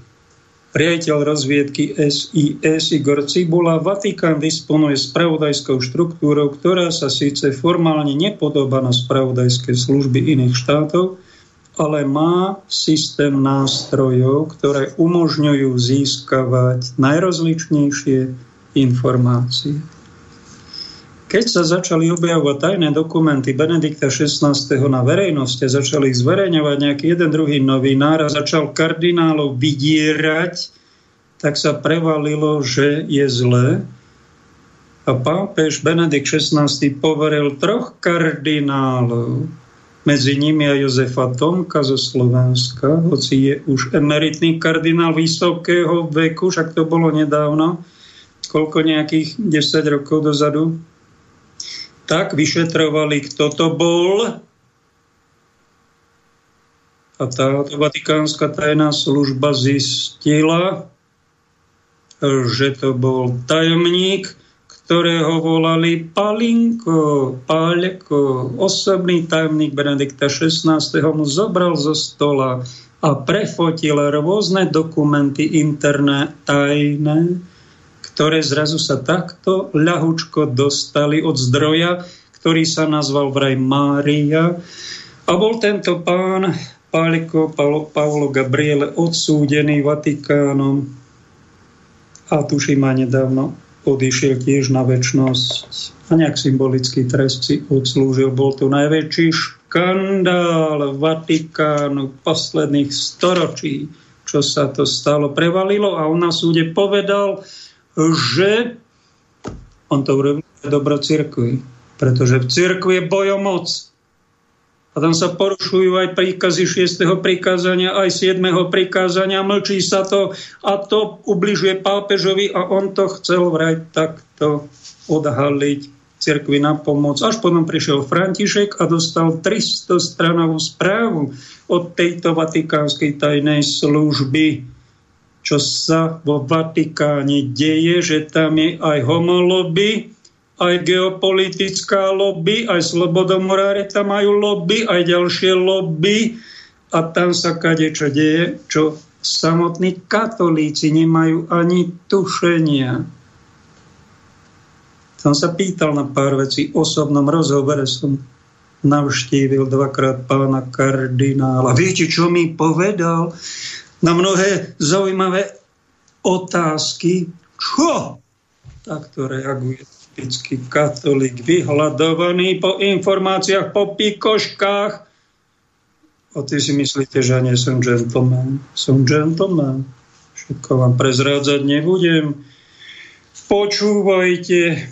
riaditeľ rozviedky SIS Igor Cibula, Vatikán disponuje spravodajskou štruktúrou, ktorá sa síce formálne nepodobá na spravodajské služby iných štátov, ale má systém nástrojov, ktoré umožňujú získavať najrozličnejšie informácie. Keď sa začali objavovať tajné dokumenty Benedikta XVI. na verejnosti, začali ich zverejňovať nejaký jeden druhý novinár a začal kardinálov vydierať, tak sa prevalilo, že je zlé. A pápež Benedikt XVI. poveril troch kardinálov, medzi nimi aj Jozefa Tomka zo Slovenska, hoci je už emeritný kardinál vysokého veku, však to bolo nedávno, koľko nejakých 10 rokov dozadu, tak vyšetrovali, kto to bol. A táto vatikánska tajná služba zistila, že to bol tajomník, ktorého volali Palinko, Páleko, osobný tajomník Benedikta XVI. mu zobral zo stola a prefotil rôzne dokumenty interné tajné, ktoré zrazu sa takto ľahučko dostali od zdroja, ktorý sa nazval vraj Mária. A bol tento pán Páliko Paolo Gabriele odsúdený Vatikánom a tuším ma nedávno odišiel tiež na väčnosť a nejak symbolický trest si odslúžil. Bol to najväčší škandál Vatikánu posledných storočí, čo sa to stalo. Prevalilo a on na súde povedal, že on to urobil dobro cirkvi, pretože v cirkvi je bojomoc. A tam sa porušujú aj príkazy 6. prikázania, aj 7. prikázania, mlčí sa to a to ubližuje pápežovi a on to chcel vraj takto odhaliť cirkvi na pomoc. Až potom prišiel František a dostal 300 stranovú správu od tejto vatikánskej tajnej služby čo sa vo Vatikáne deje, že tam je aj homolobby, aj geopolitická lobby, aj slobodomuráre tam majú lobby, aj ďalšie lobby a tam sa kade čo deje, čo samotní katolíci nemajú ani tušenia. Som sa pýtal na pár vecí, osobnom rozhovore som navštívil dvakrát pána kardinála. Viete, čo mi povedal? Na mnohé zaujímavé otázky. Čo? Takto reaguje typický katolík, vyhľadovaný po informáciách, po pikoškách. A ty si myslíte, že ja nie som gentleman. Som gentleman. Všetko vám prezrádzať nebudem. Počúvajte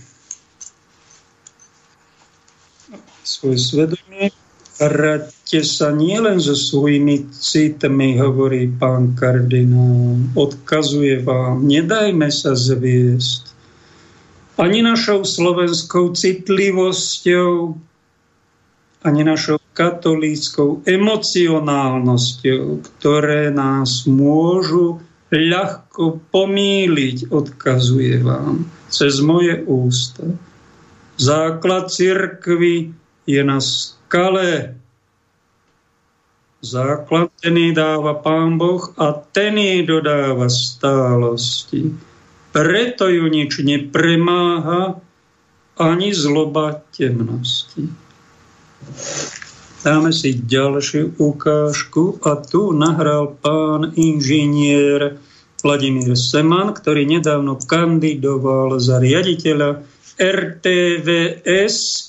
svoje svedomie. Radte sa nielen so svojimi citmi, hovorí pán kardinál. Odkazuje vám, nedajme sa zviesť ani našou slovenskou citlivosťou, ani našou katolíckou emocionálnosťou, ktoré nás môžu ľahko pomíliť, odkazuje vám cez moje ústa. Základ cirkvy je na skale. Základ ten dáva Pán Boh a ten jej dodáva stálosti. Preto ju nič nepremáha ani zloba temnosti. Dáme si ďalšiu ukážku a tu nahral pán inžinier Vladimír Seman, ktorý nedávno kandidoval za riaditeľa RTVS.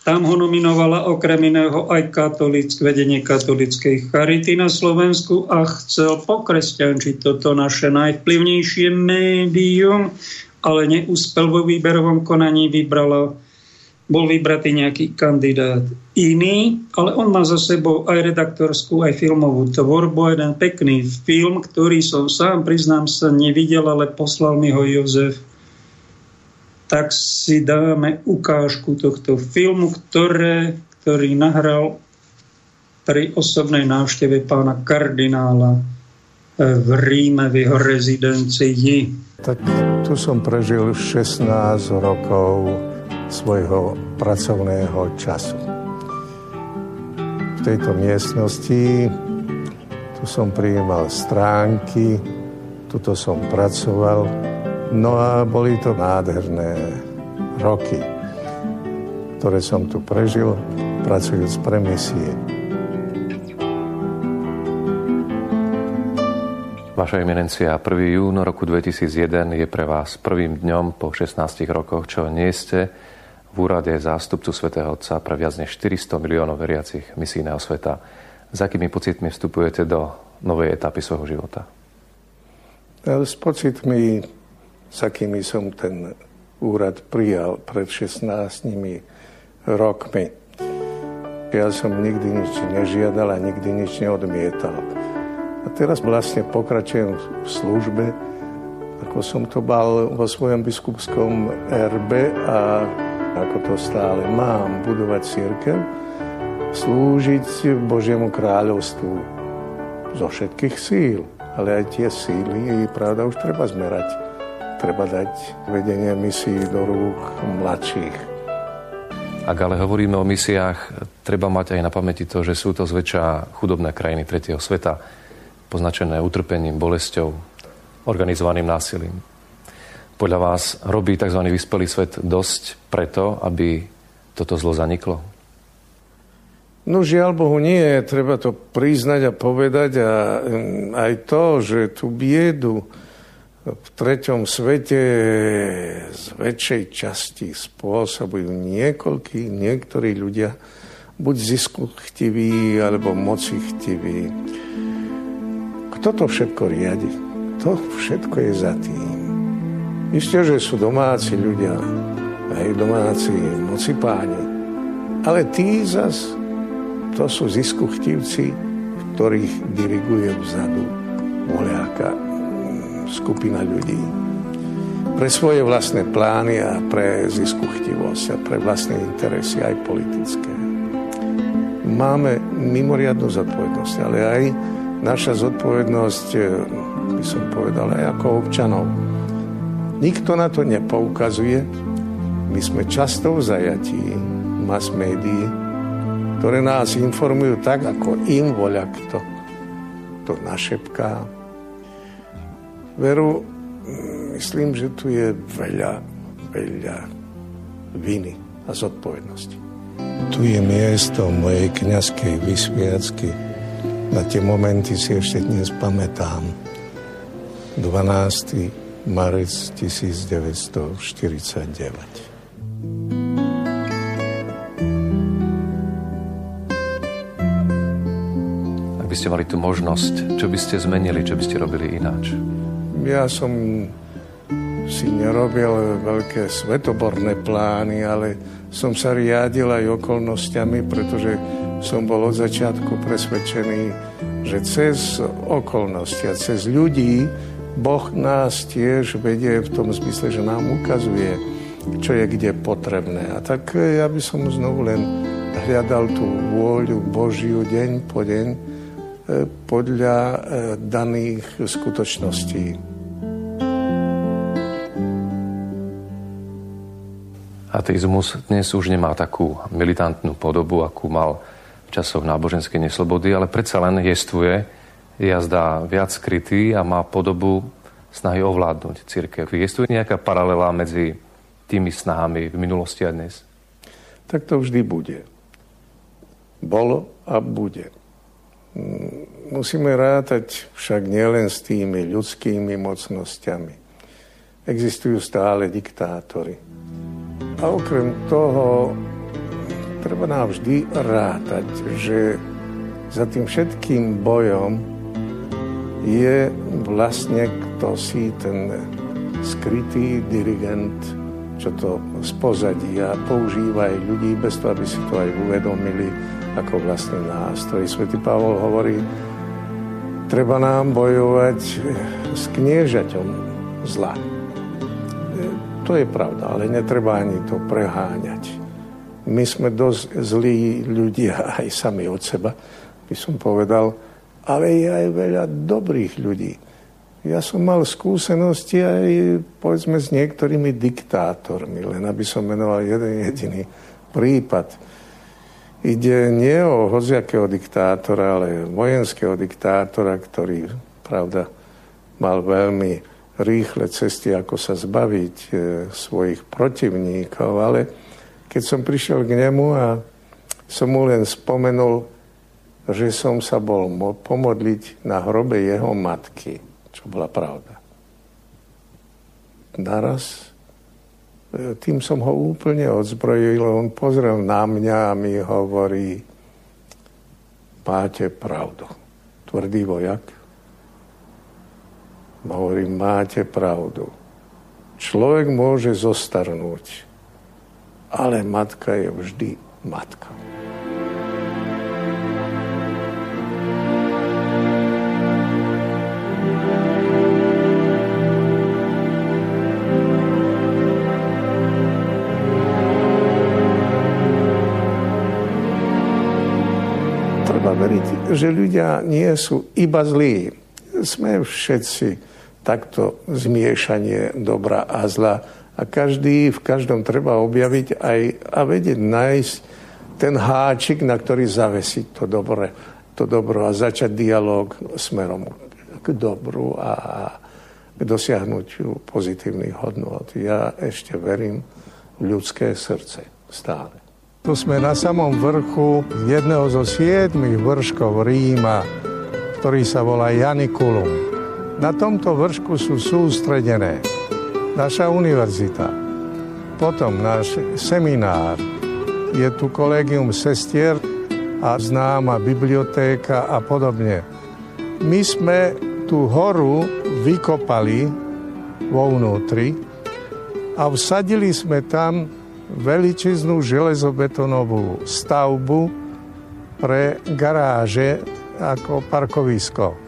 Tam ho nominovala okrem iného aj katolick, vedenie katolickej charity na Slovensku a chcel pokresťančiť toto naše najvplyvnejšie médium, ale neúspel vo výberovom konaní, vybrala, bol vybratý nejaký kandidát iný, ale on má za sebou aj redaktorskú, aj filmovú tvorbu, jeden pekný film, ktorý som sám, priznám sa, nevidel, ale poslal mi ho Jozef tak si dáme ukážku tohto filmu, ktoré, ktorý nahral pri osobnej návšteve pána kardinála eh, v Ríme, v jeho rezidencii. Tak tu som prežil 16 rokov svojho pracovného času. V tejto miestnosti tu som prijímal stránky, tuto som pracoval, No a boli to nádherné roky, ktoré som tu prežil, pracujúc pre misie. Vaša eminencia, 1. jún roku 2001 je pre vás prvým dňom po 16 rokoch, čo nie ste v úrade zástupcu svätého Otca pre viac než 400 miliónov veriacich misijného sveta. S akými pocitmi vstupujete do novej etapy svojho života? S pocitmi s akými som ten úrad prijal pred 16 rokmi. Ja som nikdy nič nežiadal a nikdy nič neodmietal. A teraz vlastne pokračujem v službe, ako som to bal vo svojom biskupskom erbe a ako to stále mám, budovať církev, slúžiť Božiemu kráľovstvu zo všetkých síl. Ale aj tie síly, pravda, už treba zmerať treba dať vedenie misií do rúk mladších. Ak ale hovoríme o misiách, treba mať aj na pamäti to, že sú to zväčša chudobné krajiny tretieho sveta, poznačené utrpením, bolesťou, organizovaným násilím. Podľa vás robí tzv. vyspelý svet dosť preto, aby toto zlo zaniklo? No žiaľ Bohu nie, treba to priznať a povedať a mm, aj to, že tú biedu, v treťom svete z väčšej časti spôsobujú niekoľkí, niektorí ľudia, buď zisku chtiví, alebo moci chtiví. Kto to všetko riadi? To všetko je za tým. Isté, že sú domáci ľudia, aj domáci moci páni. Ale tí zas, to sú ziskuchtivci, ktorých diriguje vzadu voľáka skupina ľudí pre svoje vlastné plány a pre ziskuchtivosť a pre vlastné interesy, aj politické. Máme mimoriadnú zodpovednosť, ale aj naša zodpovednosť, eh, by som povedal, aj ako občanov. Nikto na to nepoukazuje. My sme často v zajatí mass médií, ktoré nás informujú tak, ako im voľa kto to našepká, Veru, myslím, že tu je veľa, veľa viny a zodpovednosti. tu je miesto mojej kniazkej vysviacky. Na tie momenty si ešte dnes pamätám. 12. marec 1949. by ste mali tú možnosť, čo by ste zmenili, čo by ste robili ináč? Ja som si nerobil veľké svetoborné plány, ale som sa riadil aj okolnostiami, pretože som bol od začiatku presvedčený, že cez okolnosti a cez ľudí Boh nás tiež vedie v tom zmysle, že nám ukazuje, čo je kde potrebné. A tak ja by som znovu len hľadal tú vôľu Božiu deň po deň, podľa e, daných skutočností. Ateizmus dnes už nemá takú militantnú podobu, akú mal v časoch náboženskej neslobody, ale predsa len jestvuje, jazda viac skrytý a má podobu snahy ovládnuť církev. Jestuje nejaká paralela medzi tými snahami v minulosti a dnes? Tak to vždy bude. Bolo a bude. Musíme rátať však nielen s tými ľudskými mocnosťami. Existujú stále diktátory. A okrem toho treba nám vždy rátať, že za tým všetkým bojom je vlastne kto si ten skrytý dirigent, čo to spozadí a používa aj ľudí bez toho, aby si to aj uvedomili ako vlastný nástroj. Svetý Pavol hovorí, treba nám bojovať s kniežaťom zla. To je pravda, ale netreba ani to preháňať. My sme dosť zlí ľudia aj sami od seba, by som povedal, ale je aj veľa dobrých ľudí. Ja som mal skúsenosti aj povedzme s niektorými diktátormi, len aby som menoval jeden jediný prípad Ide nie o hoziakého diktátora, ale vojenského diktátora, ktorý, pravda, mal veľmi rýchle cesty, ako sa zbaviť e, svojich protivníkov, ale keď som prišiel k nemu a som mu len spomenul, že som sa bol pomodliť na hrobe jeho matky, čo bola pravda. Naraz tým som ho úplne odzbrojil. On pozrel na mňa a mi hovorí, máte pravdu. Tvrdý vojak. Hovorí, máte pravdu. Človek môže zostarnúť, ale matka je vždy matka. že ľudia nie sú iba zlí. Sme všetci takto zmiešanie dobra a zla. A každý, v každom treba objaviť aj a vedieť nájsť ten háčik, na ktorý zavesiť to dobre, to dobro a začať dialog smerom k dobru a k dosiahnutiu pozitívnych hodnot. Ja ešte verím v ľudské srdce stále. Tu sme na samom vrchu jedného zo siedmých vrškov Ríma, ktorý sa volá Janikulum. Na tomto vršku sú sústredené naša univerzita, potom náš seminár, je tu kolegium sestier a známa bibliotéka a podobne. My sme tú horu vykopali vo vnútri a vsadili sme tam veličiznú železobetónovú stavbu pre garáže ako parkovisko.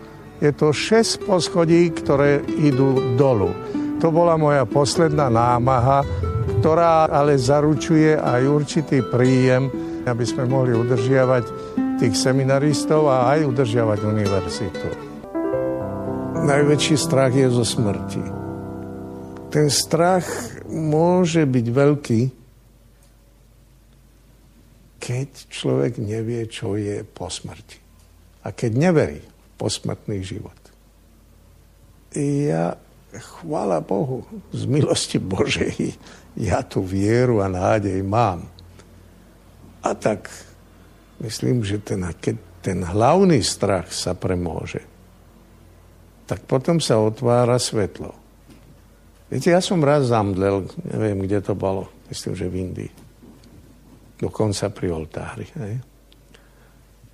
Je to 6 poschodí, ktoré idú dolu. To bola moja posledná námaha, ktorá ale zaručuje aj určitý príjem, aby sme mohli udržiavať tých seminaristov a aj udržiavať univerzitu. Najväčší strach je zo smrti. Ten strach môže byť veľký, keď človek nevie, čo je po smrti. A keď neverí posmrtný život. Ja, chvála Bohu, z milosti Božej, ja tú vieru a nádej mám. A tak myslím, že ten, keď ten hlavný strach sa premôže, tak potom sa otvára svetlo. Viete, ja som raz zamdlel, neviem, kde to bolo, myslím, že v Indii. Dokonca pri oltári. Hej.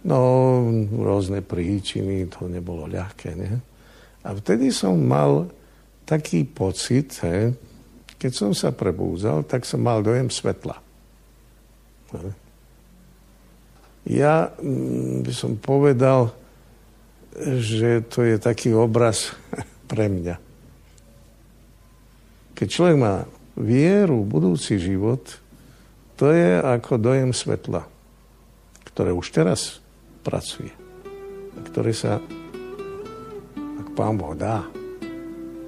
No, rôzne príčiny, to nebolo ľahké. Ne? A vtedy som mal taký pocit, hej, keď som sa prebúzal, tak som mal dojem svetla. Hej. Ja mm, by som povedal, že to je taký obraz pre mňa. Keď človek má vieru, budúci život, to je ako dojem svetla, ktoré už teraz pracuje. A ktoré sa, ak Pán Boh dá,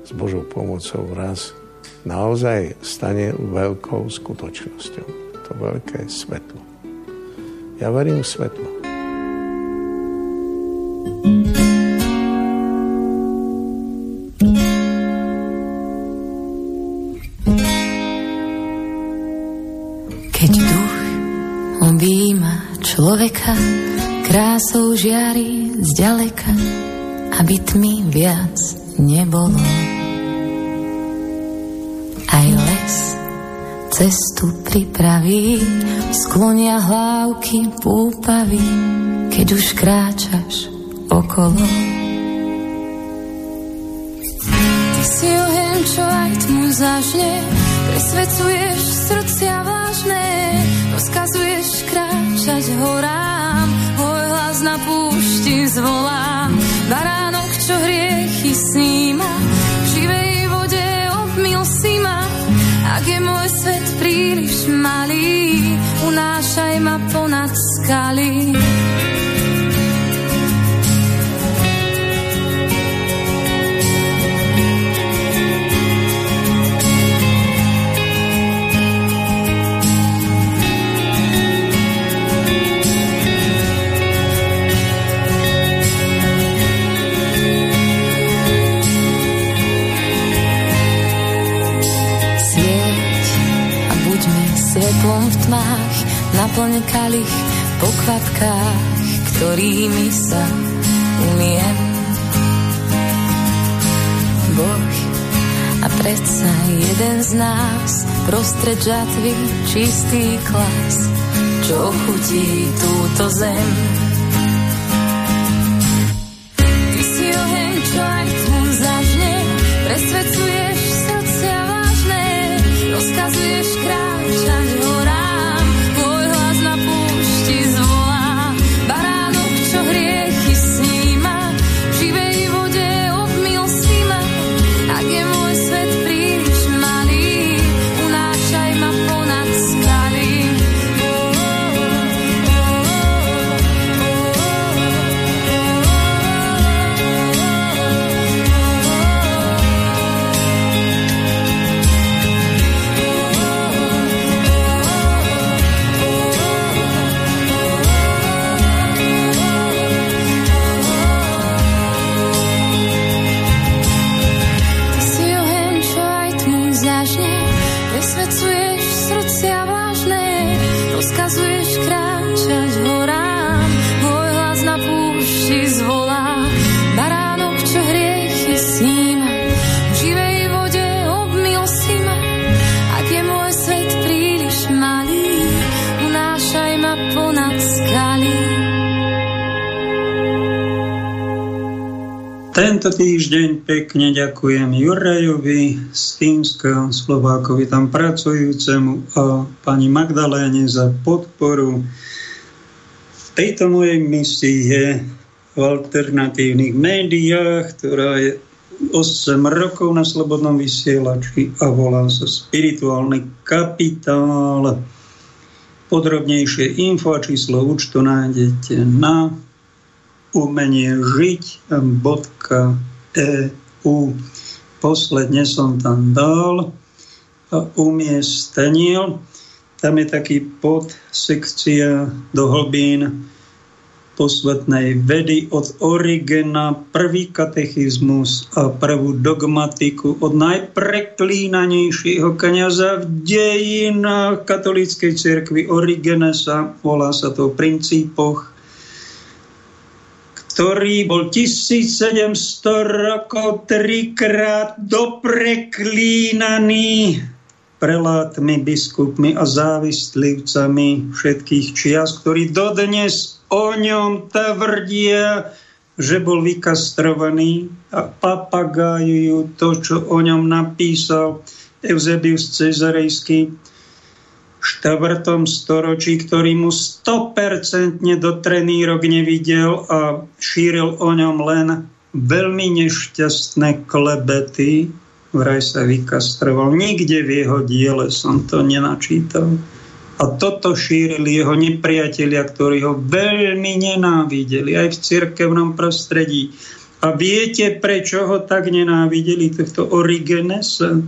s Božou pomocou raz naozaj stane veľkou skutočnosťou. To veľké svetlo. Ja verím v svetlo. človeka krásou žiari zďaleka, aby tmy viac nebolo. Aj les cestu pripraví, sklonia hlávky púpavy, keď už kráčaš okolo. Ty si oheň, čo aj tmu zažne, presvedcuješ srdcia vážne, rozkazuješ kráčať horám, zvolá. Baránok, čo hriechy sníma, v živej vode obmil si ma. Ak je môj svet príliš malý, unášaj ma ponad skaly. Ktorými sa umiem. Boh a predsa jeden z nás prostred žatvy čistý klas, čo chutí túto zem. Tento týždeň pekne ďakujem Jurajovi z Fínska, Slovákovi tam pracujúcemu a pani Magdaléne za podporu tejto mojej misii v alternatívnych médiách, ktorá je 8 rokov na Slobodnom vysielači a volá sa Spirituálny kapitál. Podrobnejšie info a číslo účtu nájdete na umenie žiť.eu. Posledne som tam dal umiestnil. Tam je taký pod sekcia do hlbín posvetnej vedy od Origena, prvý katechizmus a prvú dogmatiku od najpreklínanejšieho kniaza v dejinách katolíckej cirkvi Origenesa, volá sa to v princípoch, ktorý bol 1700 rokov trikrát dopreklínaný prelátmi, biskupmi a závistlivcami všetkých čias, ktorí dodnes o ňom tvrdia, že bol vykastrovaný a papagájujú to, čo o ňom napísal Eusebius Cezarejský 4. storočí, ktorý mu 100% do trenírok nevidel a šíril o ňom len veľmi nešťastné klebety, vraj sa vykastroval. Nikde v jeho diele som to nenačítal. A toto šírili jeho nepriatelia, ktorí ho veľmi nenávideli aj v cirkevnom prostredí. A viete, prečo ho tak nenávideli, tohto Origenesa?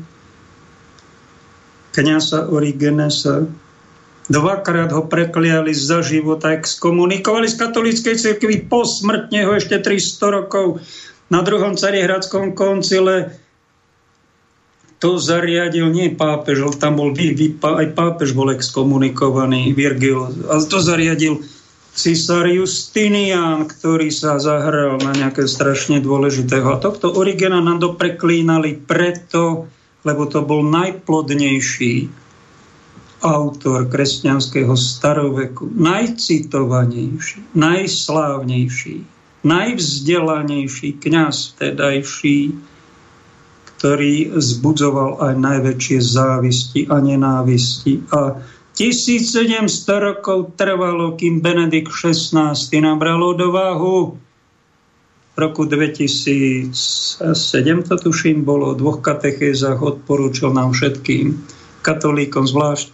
Kňasa Origenesa. Dvakrát ho prekliali za života, exkomunikovali z katolíckej cirkvi posmrtne ho ešte 300 rokov na druhom carihradskom koncile to zariadil nie pápež, tam bol vy, vy, aj pápež bol exkomunikovaný, Virgil, a to zariadil císar Justinian, ktorý sa zahral na nejaké strašne dôležitého. A tohto Origena nám dopreklínali preto, lebo to bol najplodnejší autor kresťanského staroveku, najcitovanejší, najslávnejší, najvzdelanejší kňaz vtedajší, ktorý zbudzoval aj najväčšie závisti a nenávisti. A 1700 rokov trvalo, kým Benedikt XVI nabral odvahu. V roku 2007 to tuším bolo, v dvoch katechézach odporúčil nám všetkým, katolíkom zvlášť,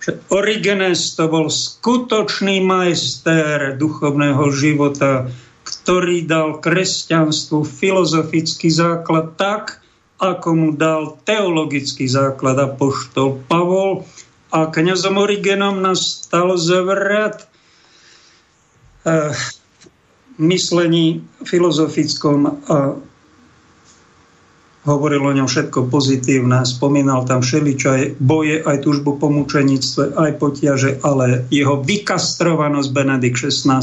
že Origenes to bol skutočný majster duchovného života, ktorý dal kresťanstvu filozofický základ tak, ako mu dal teologický základ apoštol Pavol. A kniazom Origenom nastal zvrat eh, myslení filozofickom a hovoril o ňom všetko pozitívne, spomínal tam všeličo, aj boje, aj túžbu po mučenictve, aj potiaže, ale jeho vykastrovanosť Benedikt XVI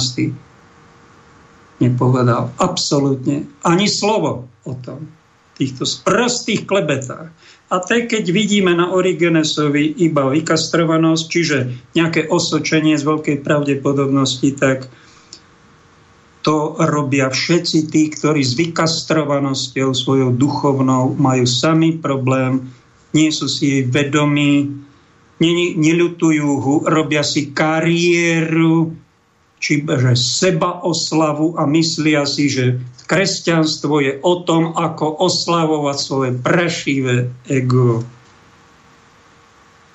nepovedal absolútne ani slovo o tom týchto sprostých klebetách. A te, keď vidíme na Origenesovi iba vykastrovanosť, čiže nejaké osočenie z veľkej pravdepodobnosti, tak to robia všetci tí, ktorí s vykastrovanosťou svojou duchovnou majú sami problém, nie sú si jej vedomí, neľutujú, robia si kariéru, či že seba oslavu a myslia si, že Kresťanstvo je o tom, ako oslavovať svoje prašivé ego.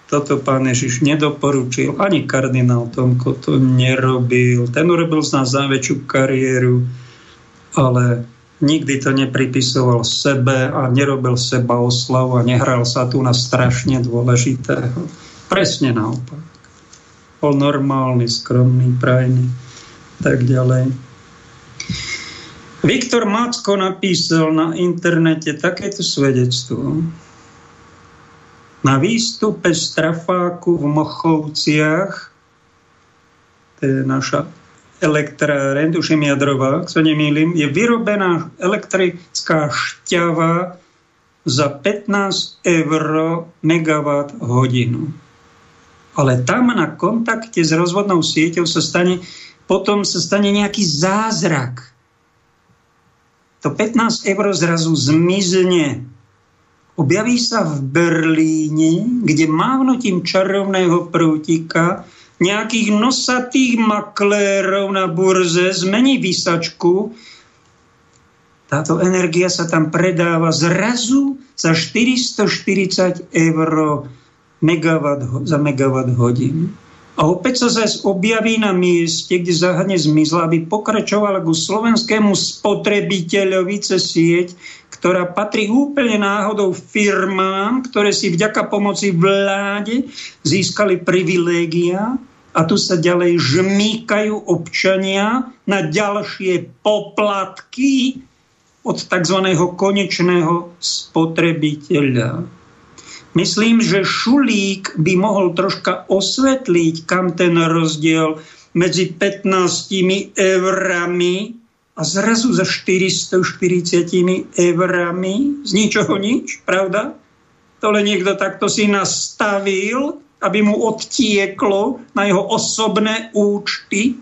Toto pán Ježiš nedoporučil, ani kardinál Tomko to nerobil. Ten urobil z nás záväčšiu kariéru, ale nikdy to nepripisoval sebe a nerobil seba oslavu a nehral sa tu na strašne dôležitého. Presne naopak. Bol normálny, skromný, prajný, tak ďalej. Viktor Macko napísal na internete takéto svedectvo. Na výstupe z trafáku v Mochovciach, to je naša elektráreň, tuším jadrová, ak sa nemýlim, je vyrobená elektrická šťava za 15 eur megawatt hodinu. Ale tam na kontakte s rozvodnou sieťou sa stane, potom sa stane nejaký zázrak to 15 eur zrazu zmizne. Objaví sa v Berlíne, kde mávnutím čarovného prútika nejakých nosatých maklérov na burze zmení vysačku. Táto energia sa tam predáva zrazu za 440 eur megawatt, za megawatt hodinu. A opäť sa zase objaví na mieste, kde záhadne zmizla, aby pokračovala ku slovenskému spotrebiteľovi cez sieť, ktorá patrí úplne náhodou firmám, ktoré si vďaka pomoci vláde získali privilégia a tu sa ďalej žmýkajú občania na ďalšie poplatky od tzv. konečného spotrebiteľa. Myslím, že Šulík by mohol troška osvetliť, kam ten rozdiel medzi 15 eurami a zrazu za 440 eurami z ničoho nič, pravda? To len niekto takto si nastavil, aby mu odtieklo na jeho osobné účty.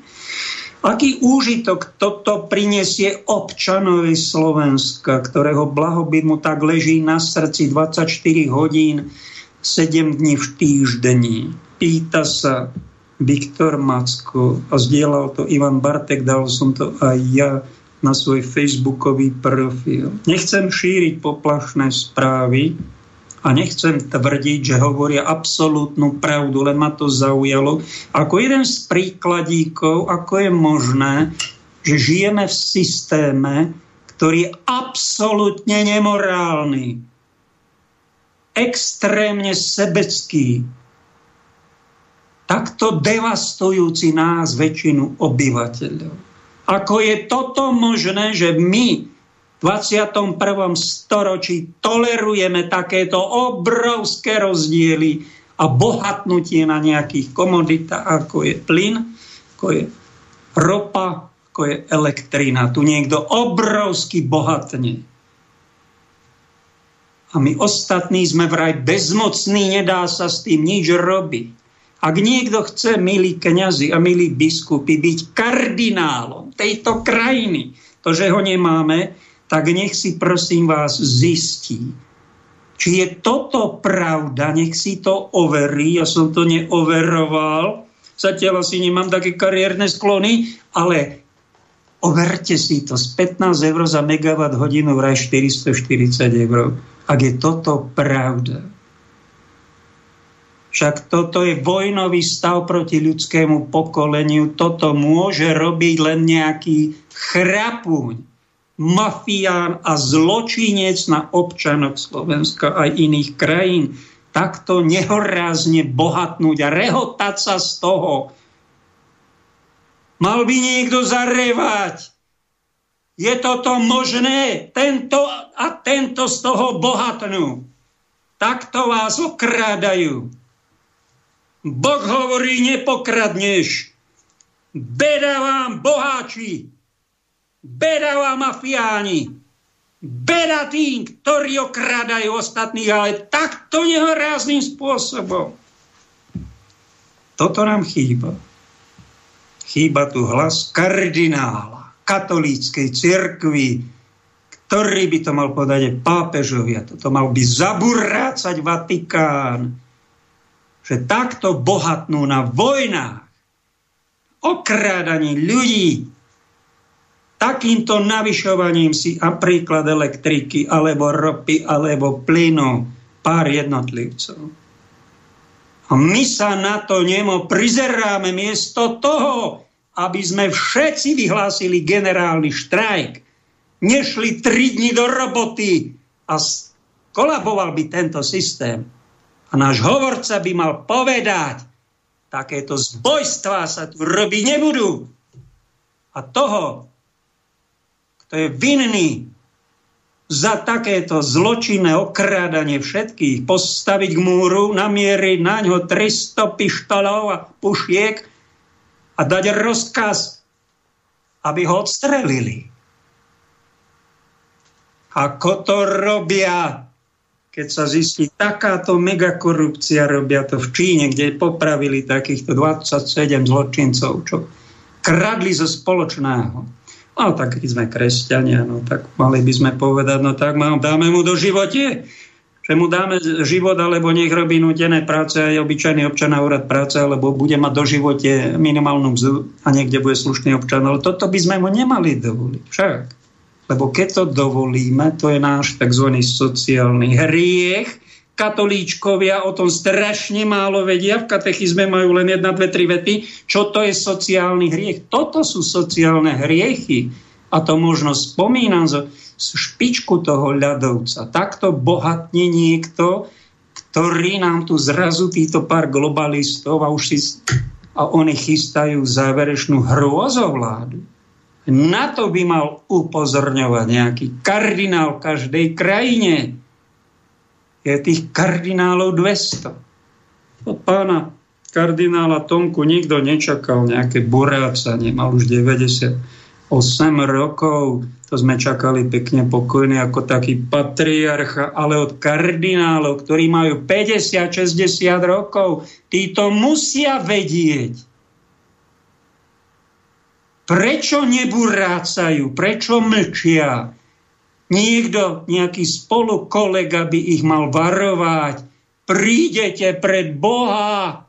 Aký úžitok toto prinesie občanovi Slovenska, ktorého blahobyt mu tak leží na srdci 24 hodín, 7 dní v týždeni. Pýta sa Viktor Macko a zdieľal to Ivan Bartek, dal som to aj ja na svoj facebookový profil. Nechcem šíriť poplašné správy, a nechcem tvrdiť, že hovoria absolútnu pravdu, len ma to zaujalo. Ako jeden z príkladíkov, ako je možné, že žijeme v systéme, ktorý je absolútne nemorálny, extrémne sebecký, takto devastujúci nás väčšinu obyvateľov. Ako je toto možné, že my 21. storočí tolerujeme takéto obrovské rozdiely a bohatnutie na nejakých komoditách, ako je plyn, ako je ropa, ako je elektrina. Tu niekto obrovsky bohatne. A my ostatní sme vraj bezmocní, nedá sa s tým nič robiť. Ak niekto chce, milí kňazi a milí biskupy, byť kardinálom tejto krajiny, to, že ho nemáme, tak nech si prosím vás zistí, či je toto pravda, nech si to overí. Ja som to neoveroval, zatiaľ asi nemám také kariérne sklony, ale overte si to. Z 15 eur za megawatt hodinu vraj 440 eur. Ak je toto pravda. Však toto je vojnový stav proti ľudskému pokoleniu. Toto môže robiť len nejaký chrapuň mafián a zločinec na občanok Slovenska aj iných krajín. Takto nehorázne bohatnúť a rehotať sa z toho. Mal by niekto zarevať. Je toto možné? Tento a tento z toho bohatnú. Takto vás okrádajú. Boh hovorí, nepokradneš. Beda vám, boháči, Beda mafiáni, beda tým, ktorí okrádajú ostatných, ale takto nehorázným spôsobom. Toto nám chýba. Chýba tu hlas kardinála katolíckej cirkvi, ktorý by to mal podať pápežovia. Toto mal by zaburácať Vatikán, že takto bohatnú na vojnách, okrádaní ľudí, takýmto navyšovaním si napríklad elektriky, alebo ropy, alebo plynu pár jednotlivcov. A my sa na to nemo prizeráme miesto toho, aby sme všetci vyhlásili generálny štrajk, nešli tri dni do roboty a kolaboval by tento systém. A náš hovorca by mal povedať, takéto zbojstvá sa tu robiť nebudú. A toho kto je vinný za takéto zločinné okrádanie všetkých, postaviť k múru, namieriť na ňo 300 pištolov a pušiek a dať rozkaz, aby ho odstrelili. Ako to robia, keď sa zistí, takáto megakorupcia, robia to v Číne, kde popravili takýchto 27 zločincov, čo kradli zo spoločného. No tak keď sme kresťania, no tak mali by sme povedať, no tak dáme mu do živote, že mu dáme život, alebo nech robí nutené práce aj obyčajný občan na úrad práce, alebo bude mať do živote minimálnu mzdu a niekde bude slušný občan. Ale toto by sme mu nemali dovoliť. Však. Lebo keď to dovolíme, to je náš tzv. sociálny hriech, katolíčkovia o tom strašne málo vedia. V katechizme majú len jedna, dve, tri vety. Čo to je sociálny hriech? Toto sú sociálne hriechy. A to možno spomínam zo špičku toho ľadovca. Takto bohatne niekto, ktorý nám tu zrazu títo pár globalistov a už si a oni chystajú záverečnú hrôzovládu. Na to by mal upozorňovať nejaký kardinál v každej krajine. Je tých kardinálov 200. Od pána kardinála Tomku nikto nečakal nejaké burácanie, mal už 98 rokov, to sme čakali pekne pokojne ako taký patriarcha, ale od kardinálov, ktorí majú 50-60 rokov, títo musia vedieť. Prečo neburácajú? Prečo mlčia? Niekto, nejaký spolukolega by ich mal varovať. Prídete pred Boha,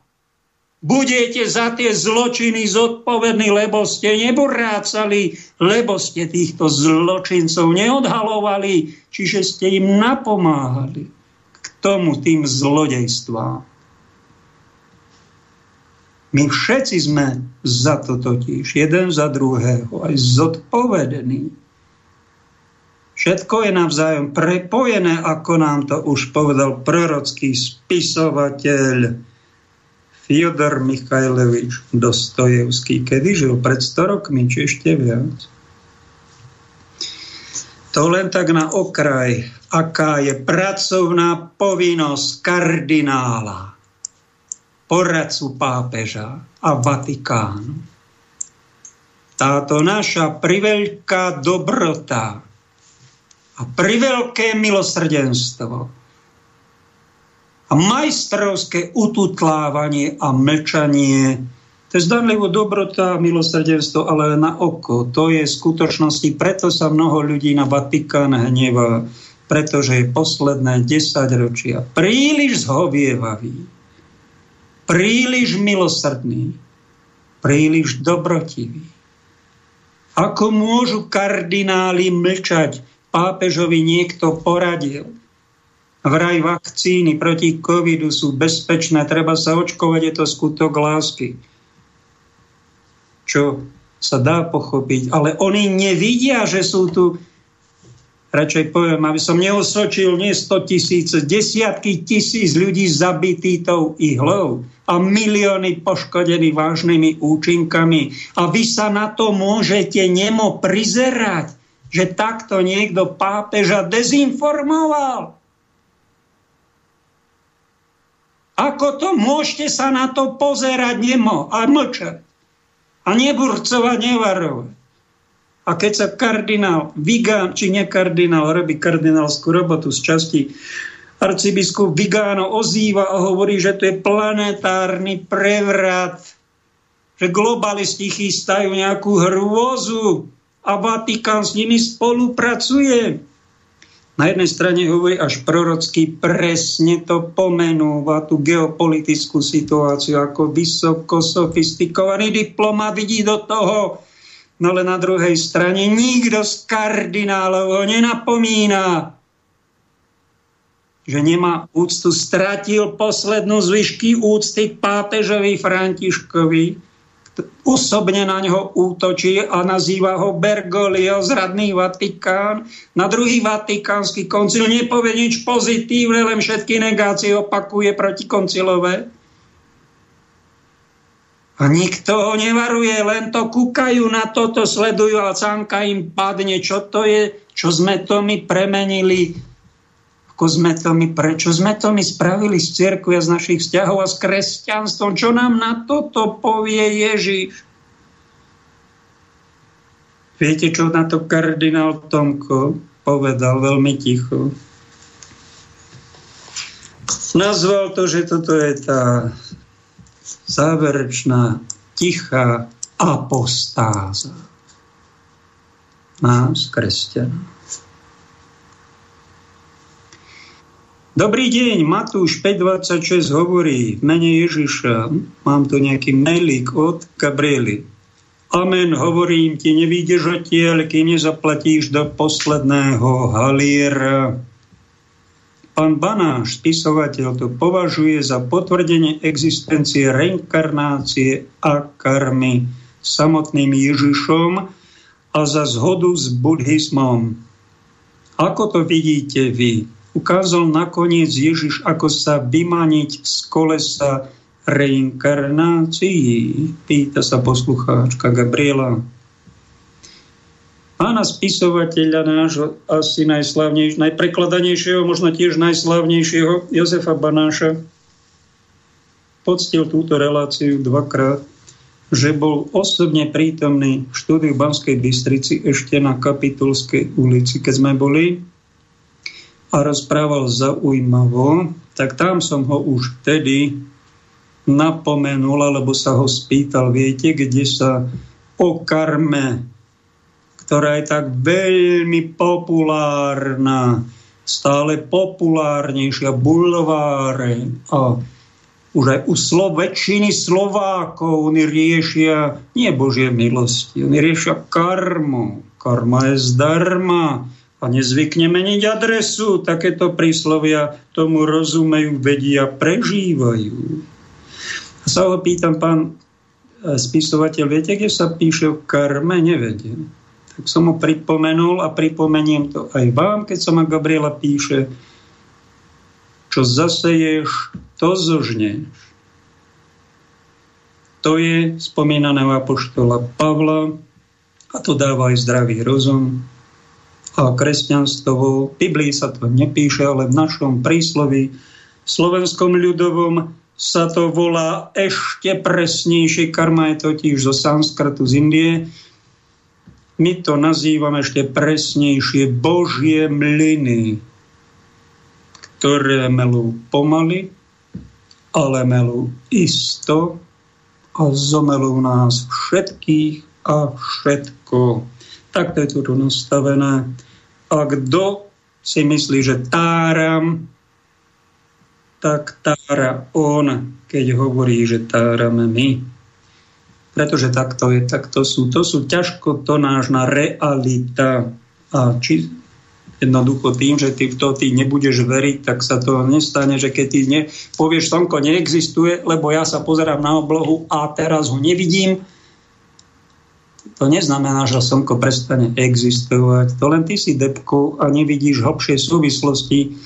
Budete za tie zločiny zodpovední, lebo ste neburácali, lebo ste týchto zločincov neodhalovali, čiže ste im napomáhali k tomu tým zlodejstvám. My všetci sme za to totiž, jeden za druhého, aj zodpovední. Všetko je navzájom prepojené, ako nám to už povedal prorocký spisovateľ Fyodor Michajlovič Dostojevský, kedy žil pred 100 rokmi, či ešte viac. To len tak na okraj, aká je pracovná povinnosť kardinála, poradcu pápeža a Vatikánu. Táto naša priveľká dobrota a priveľké milosrdenstvo a majstrovské ututlávanie a mlčanie. To je zdanlivo dobrota milosrdenstvo, ale na oko. To je v skutočnosti, preto sa mnoho ľudí na Vatikán hnevá, pretože je posledné desaťročia príliš zhovievavý, príliš milosrdný, príliš dobrotivý. Ako môžu kardináli mlčať? Pápežovi niekto poradil Vraj vakcíny proti covidu sú bezpečné, treba sa očkovať, je to skutok lásky. Čo sa dá pochopiť, ale oni nevidia, že sú tu radšej poviem, aby som neosočil nie 100 tisíc, desiatky tisíc ľudí zabití tou ihlou a milióny poškodení vážnymi účinkami. A vy sa na to môžete nemo prizerať, že takto niekto pápeža dezinformoval. Ako to môžete sa na to pozerať nemo a mlčať a neburcovať, nevarovať. A keď sa kardinál Vigán, či nie kardinál, robí kardinálskú robotu z časti arcibiskup Vigáno ozýva a hovorí, že to je planetárny prevrat, že globalisti chystajú nejakú hrôzu a Vatikán s nimi spolupracuje. Na jednej strane hovorí až prorocky, presne to pomenúva tú geopolitickú situáciu, ako vysoko sofistikovaný diplomat vidí do toho, no ale na druhej strane nikto z kardinálov ho nenapomína, že nemá úctu, stratil poslednú zvyšky úcty pápežovi Františkovi, osobne na ňo útočí a nazýva ho Bergoglio, zradný Vatikán. Na druhý Vatikánsky koncil nepovie nič pozitívne, len všetky negácie opakuje proti koncilové. A nikto ho nevaruje, len to kúkajú na toto, sledujú a cánka im padne. Čo to je? Čo sme to my premenili ako sme to my, prečo sme to my spravili z cirkvi a z našich vzťahov a s kresťanstvom? Čo nám na toto povie Ježiš? Viete, čo na to kardinál Tomko povedal veľmi ticho? Nazval to, že toto je tá záverečná tichá apostáza nás, kresťanov. Dobrý deň, Matúš 5.26 hovorí v mene Ježiša. Mám tu nejaký mailík od Gabriely. Amen, hovorím ti, nevídeš odtiaľ, kým nezaplatíš do posledného haliera. Pán Banáš, spisovateľ, to považuje za potvrdenie existencie reinkarnácie a karmy samotným Ježišom a za zhodu s buddhizmom. Ako to vidíte vy? ukázal nakoniec Ježiš, ako sa vymaniť z kolesa reinkarnácií? Pýta sa poslucháčka Gabriela. Pána spisovateľa nášho asi najslavnejšieho, najprekladanejšieho, možno tiež najslavnejšieho, Jozefa Banáša, poctil túto reláciu dvakrát, že bol osobne prítomný v štúdiu Banskej Bystrici ešte na Kapitulskej ulici, keď sme boli a rozprával zaujímavo, tak tam som ho už vtedy napomenul, alebo sa ho spýtal, viete, kde sa o karme ktorá je tak veľmi populárna, stále populárnejšia, bulváre a už aj u slo, väčšiny Slovákov oni riešia nie Božie milosti, oni riešia karmu. Karma je zdarma a nezvykne meniť adresu. Takéto príslovia tomu rozumejú, vedia, prežívajú. A sa ho pýtam, pán spisovateľ, viete, kde sa píše o karme? Nevediem som mu pripomenul a pripomeniem to aj vám, keď sa ma Gabriela píše, čo zaseješ, to zožneš. To je spomínaného apoštola Pavla a to dáva aj zdravý rozum. A kresťanstvo, v Biblii sa to nepíše, ale v našom príslovi slovenskom ľudovom sa to volá ešte presnejšie. Karma je totiž zo sanskrtu z Indie my to nazývame ešte presnejšie Božie mlyny, ktoré melú pomaly, ale melú isto a zomelú nás všetkých a všetko. Takto je to nastavené. A kto si myslí, že táram, tak tára on, keď hovorí, že tárame my pretože takto je, tak to sú, to sú ťažko to nášna realita. A či jednoducho tým, že ty v to ty nebudeš veriť, tak sa to nestane, že keď ty ne, povieš, slnko neexistuje, lebo ja sa pozerám na oblohu a teraz ho nevidím, to neznamená, že slnko prestane existovať. To len ty si depko a nevidíš hlbšie súvislosti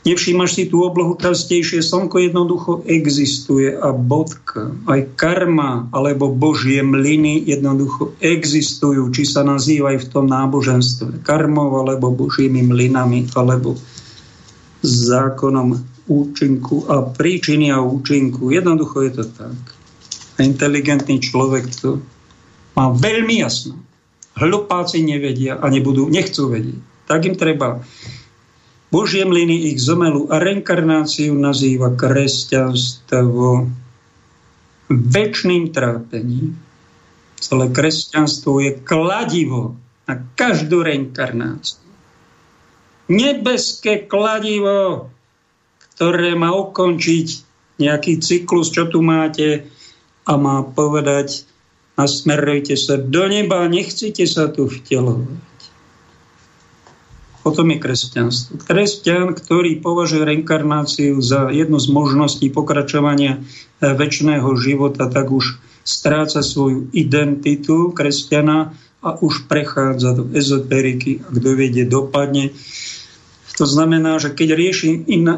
Nevšímaš si tú oblohu častejšie, slnko jednoducho existuje a bodka. Aj karma alebo božie mlyny jednoducho existujú, či sa nazývajú v tom náboženstve karmov alebo božími mlynami alebo zákonom účinku a príčiny a účinku. Jednoducho je to tak. A inteligentný človek to má veľmi jasno. Hlupáci nevedia a nebudú, nechcú vedieť. Tak im treba Božie mlyny ich zomelu a reinkarnáciu nazýva kresťanstvo väčšným trápením. Celé kresťanstvo je kladivo na každú reinkarnáciu. Nebeské kladivo, ktoré má ukončiť nejaký cyklus, čo tu máte a má povedať, nasmerujte sa do neba, nechcete sa tu vtelovať. O tom je kresťanstvo. Kresťan, ktorý považuje reinkarnáciu za jednu z možností pokračovania e, väčšného života, tak už stráca svoju identitu kresťana a už prechádza do ezoteriky a kto vie, dopadne. To znamená, že keď rieši, in, e,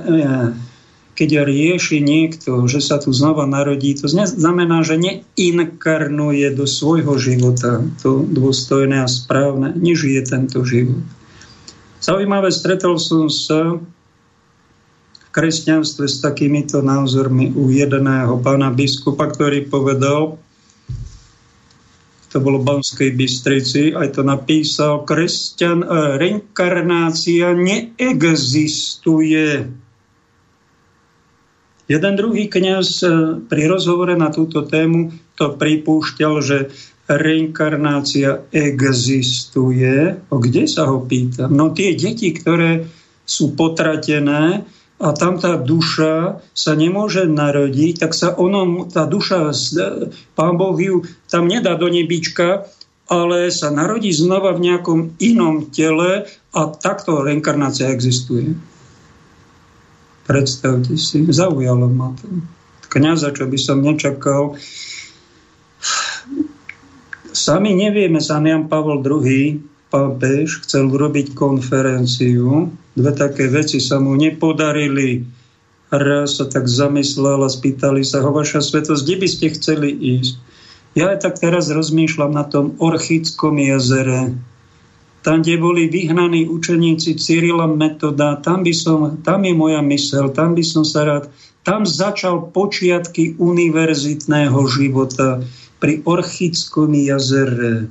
keď rieši niekto, že sa tu znova narodí, to znamená, že neinkarnuje do svojho života to dôstojné a správne, nežije tento život. Zaujímavé, stretol som sa v kresťanstve s takýmito názormi u jedného pána biskupa, ktorý povedal, to bolo v Banskej Bystrici, aj to napísal, kresťan, e, reinkarnácia neexistuje. Jeden druhý kňaz e, pri rozhovore na túto tému to pripúšťal, že reinkarnácia existuje. O kde sa ho pýtam? No tie deti, ktoré sú potratené a tam tá duša sa nemôže narodiť, tak sa ono, tá duša, pán Boh ju tam nedá do nebička, ale sa narodí znova v nejakom inom tele a takto reinkarnácia existuje. Predstavte si, zaujalo ma to. Kňaza, čo by som nečakal, Sami nevieme, sám Jan Pavol II, pápež, chcel urobiť konferenciu. Dve také veci sa mu nepodarili. raz sa tak zamyslel a spýtali sa ho, vaša svetosť, kde by ste chceli ísť? Ja aj tak teraz rozmýšľam na tom Orchickom jazere, tam, kde boli vyhnaní učeníci Cyrila Metoda, tam, by som, tam je moja mysel, tam by som sa rád, tam začal počiatky univerzitného života pri Orchickom jazere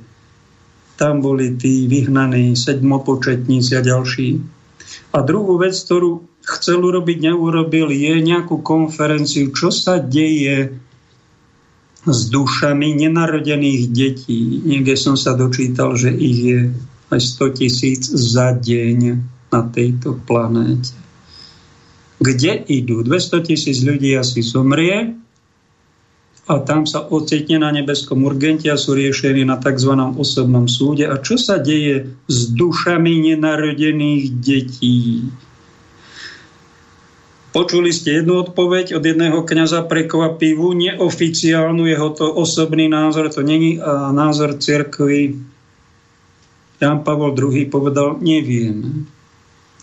tam boli tí vyhnaní sedmopočetníci a ďalší. A druhú vec, ktorú chcel urobiť, neurobil, je nejakú konferenciu, čo sa deje s dušami nenarodených detí. Niekde som sa dočítal, že ich je aj 100 tisíc za deň na tejto planéte. Kde idú? 200 tisíc ľudí asi zomrie, a tam sa ocitne na nebeskom urgente a sú riešení na tzv. osobnom súde. A čo sa deje s dušami nenarodených detí? Počuli ste jednu odpoveď od jedného kňaza prekvapivú, neoficiálnu, jeho to osobný názor, to není názor cirkvi. Jan Pavol II povedal, neviem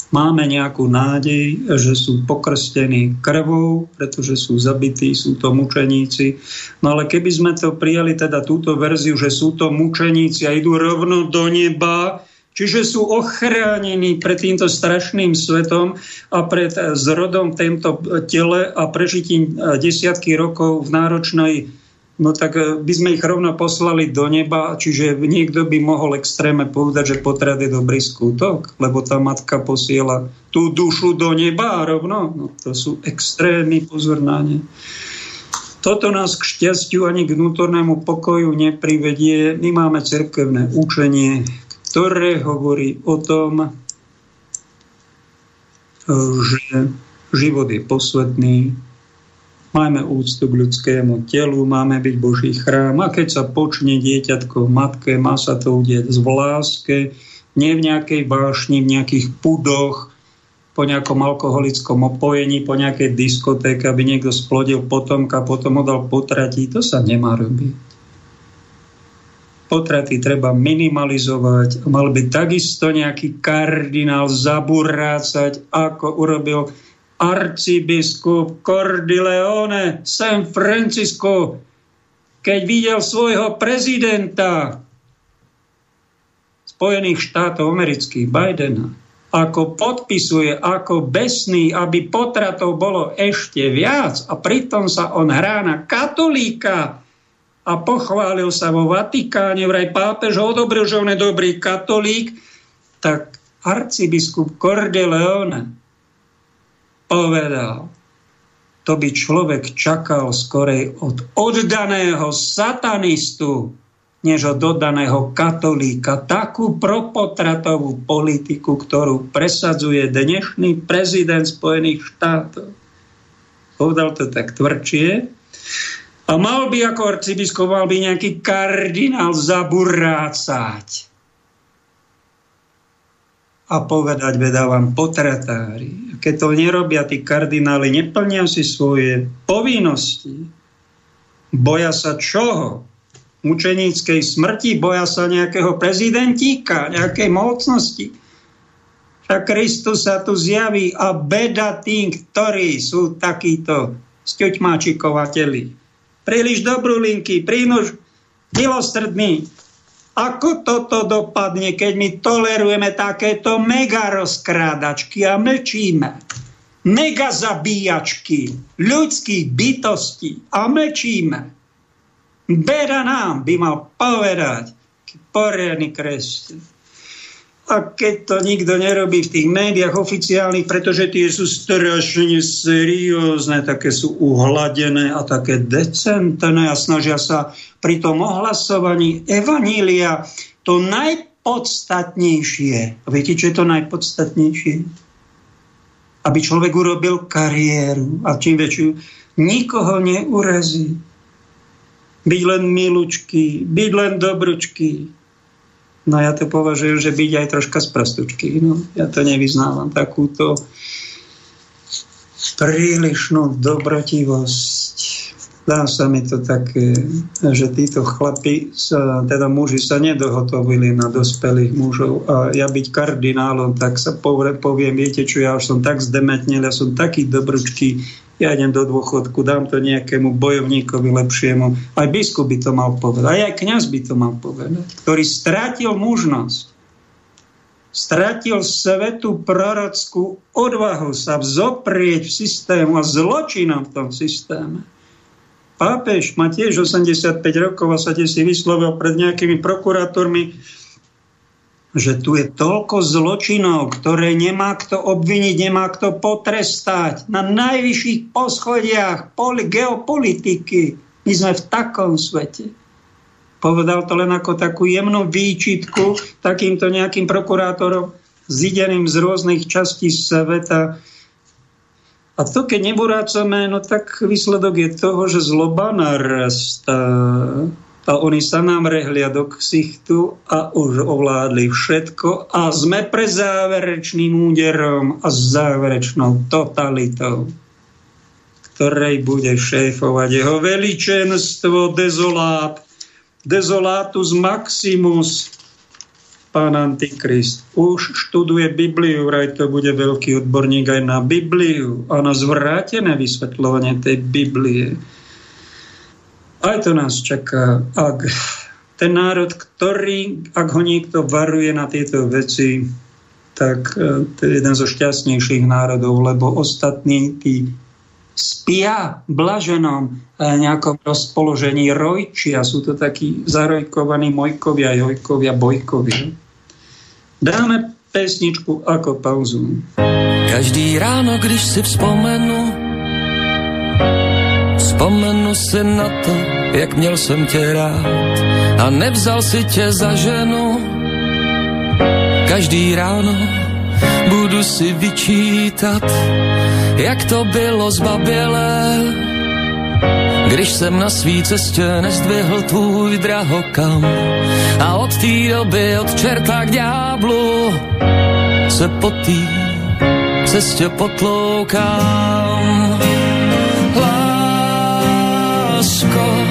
máme nejakú nádej, že sú pokrstení krvou, pretože sú zabití, sú to mučeníci. No ale keby sme to prijali teda túto verziu, že sú to mučeníci a idú rovno do neba, čiže sú ochránení pred týmto strašným svetom a pred zrodom v tomto tele a prežitím desiatky rokov v náročnej no tak e, by sme ich rovno poslali do neba, čiže niekto by mohol extrémne povedať, že potrat je dobrý skutok, lebo tá matka posiela tú dušu do neba rovno. No, to sú extrémny pozornáne. Toto nás k šťastiu ani k vnútornému pokoju neprivedie. My máme cirkevné učenie, ktoré hovorí o tom, že život je posvetný, Máme úctu k ľudskému telu, máme byť Boží chrám. A keď sa počne dieťatko v matke, má sa to udieť v láske, nie v nejakej vášni, v nejakých pudoch, po nejakom alkoholickom opojení, po nejakej diskotéke, aby niekto splodil potomka, potom ho dal potratiť. To sa nemá robiť. Potraty treba minimalizovať. Mal by takisto nejaký kardinál zaburácať, ako urobil arcibiskup Cordileone San Francisco, keď videl svojho prezidenta Spojených štátov amerických Bidena, ako podpisuje, ako besný, aby potratov bolo ešte viac a pritom sa on hrá na katolíka a pochválil sa vo Vatikáne, vraj pápež ho odobril, že on je dobrý katolík, tak arcibiskup Cordileone povedal, to by človek čakal skorej od oddaného satanistu, než od oddaného katolíka. Takú propotratovú politiku, ktorú presadzuje dnešný prezident Spojených štátov. Povedal to tak tvrdšie. A mal by ako arcibiskup, mal by nejaký kardinál zaburácať a povedať, vedávam potratári. Keď to nerobia tí kardináli, neplnia si svoje povinnosti. Boja sa čoho? Mučeníckej smrti, boja sa nejakého prezidentíka, nejakej mocnosti. Však Kristus sa tu zjaví a beda tým, ktorí sú takíto sťoťmáčikovateľi. Príliš dobrúlinky, príliš milostrední, ako toto dopadne, keď my tolerujeme takéto mega rozkrádačky a mlčíme? Mega zabíjačky ľudských bytostí a mlčíme. Beda nám by mal povedať, poriadny kresťan a keď to nikto nerobí v tých médiách oficiálnych, pretože tie sú strašne seriózne, také sú uhladené a také decentné a snažia sa pri tom ohlasovaní evanília to najpodstatnejšie. A viete, čo je to najpodstatnejšie? Aby človek urobil kariéru a čím väčšiu nikoho neurazí. Byť len milučky, byť len dobručky, No ja to považujem, že byť aj troška z prostučky. No, ja to nevyznávam takúto prílišnú dobrotivosť. Dá sa mi to také, že títo chlapi, sa, teda muži sa nedohotovili na dospelých mužov a ja byť kardinálom, tak sa poviem viete čo, ja už som tak zdemetnil, ja som taký dobručký, ja idem do dôchodku, dám to nejakému bojovníkovi lepšiemu. Aj biskup by to mal povedať, aj, kniaz by to mal povedať, ktorý strátil mužnosť stratil svetu prorockú odvahu sa vzoprieť v systému a zločinom v tom systéme. Pápež má tiež 85 rokov a sa si vyslovil pred nejakými prokurátormi, že tu je toľko zločinov, ktoré nemá kto obviniť, nemá kto potrestať na najvyšších poschodiach poli- geopolitiky. My sme v takom svete. Povedal to len ako takú jemnú výčitku takýmto nejakým prokurátorom zideným z rôznych častí sveta. A to, keď neburácame, no tak výsledok je toho, že zloba narastá. A oni sa nám rehlia do ksichtu a už ovládli všetko a sme pre záverečným úderom a záverečnou totalitou, ktorej bude šéfovať jeho veličenstvo, dezolát, Desolatus Maximus, pán Antikrist. Už študuje Bibliu, vraj to bude veľký odborník aj na Bibliu a na zvrátené vysvetľovanie tej Biblie. Aj to nás čaká. Ak ten národ, ktorý, ak ho niekto varuje na tieto veci, tak eh, to je jeden zo šťastnejších národov, lebo ostatní tí spia blaženom e, nejakom rozpoložení rojčia. Sú to takí zarojkovaní mojkovia, jojkovia, bojkovia. Dáme pesničku ako pauzu. Každý ráno, když si vzpomenu, vzpomenu si na to, jak měl jsem tě rád a nevzal si tě za ženu. Každý ráno budu si vyčítat, jak to bylo zbabělé, když jsem na svý cestě nezdvihl tvůj drahokam a od té doby od čerta k ďáblu se po té cestě potloukám. school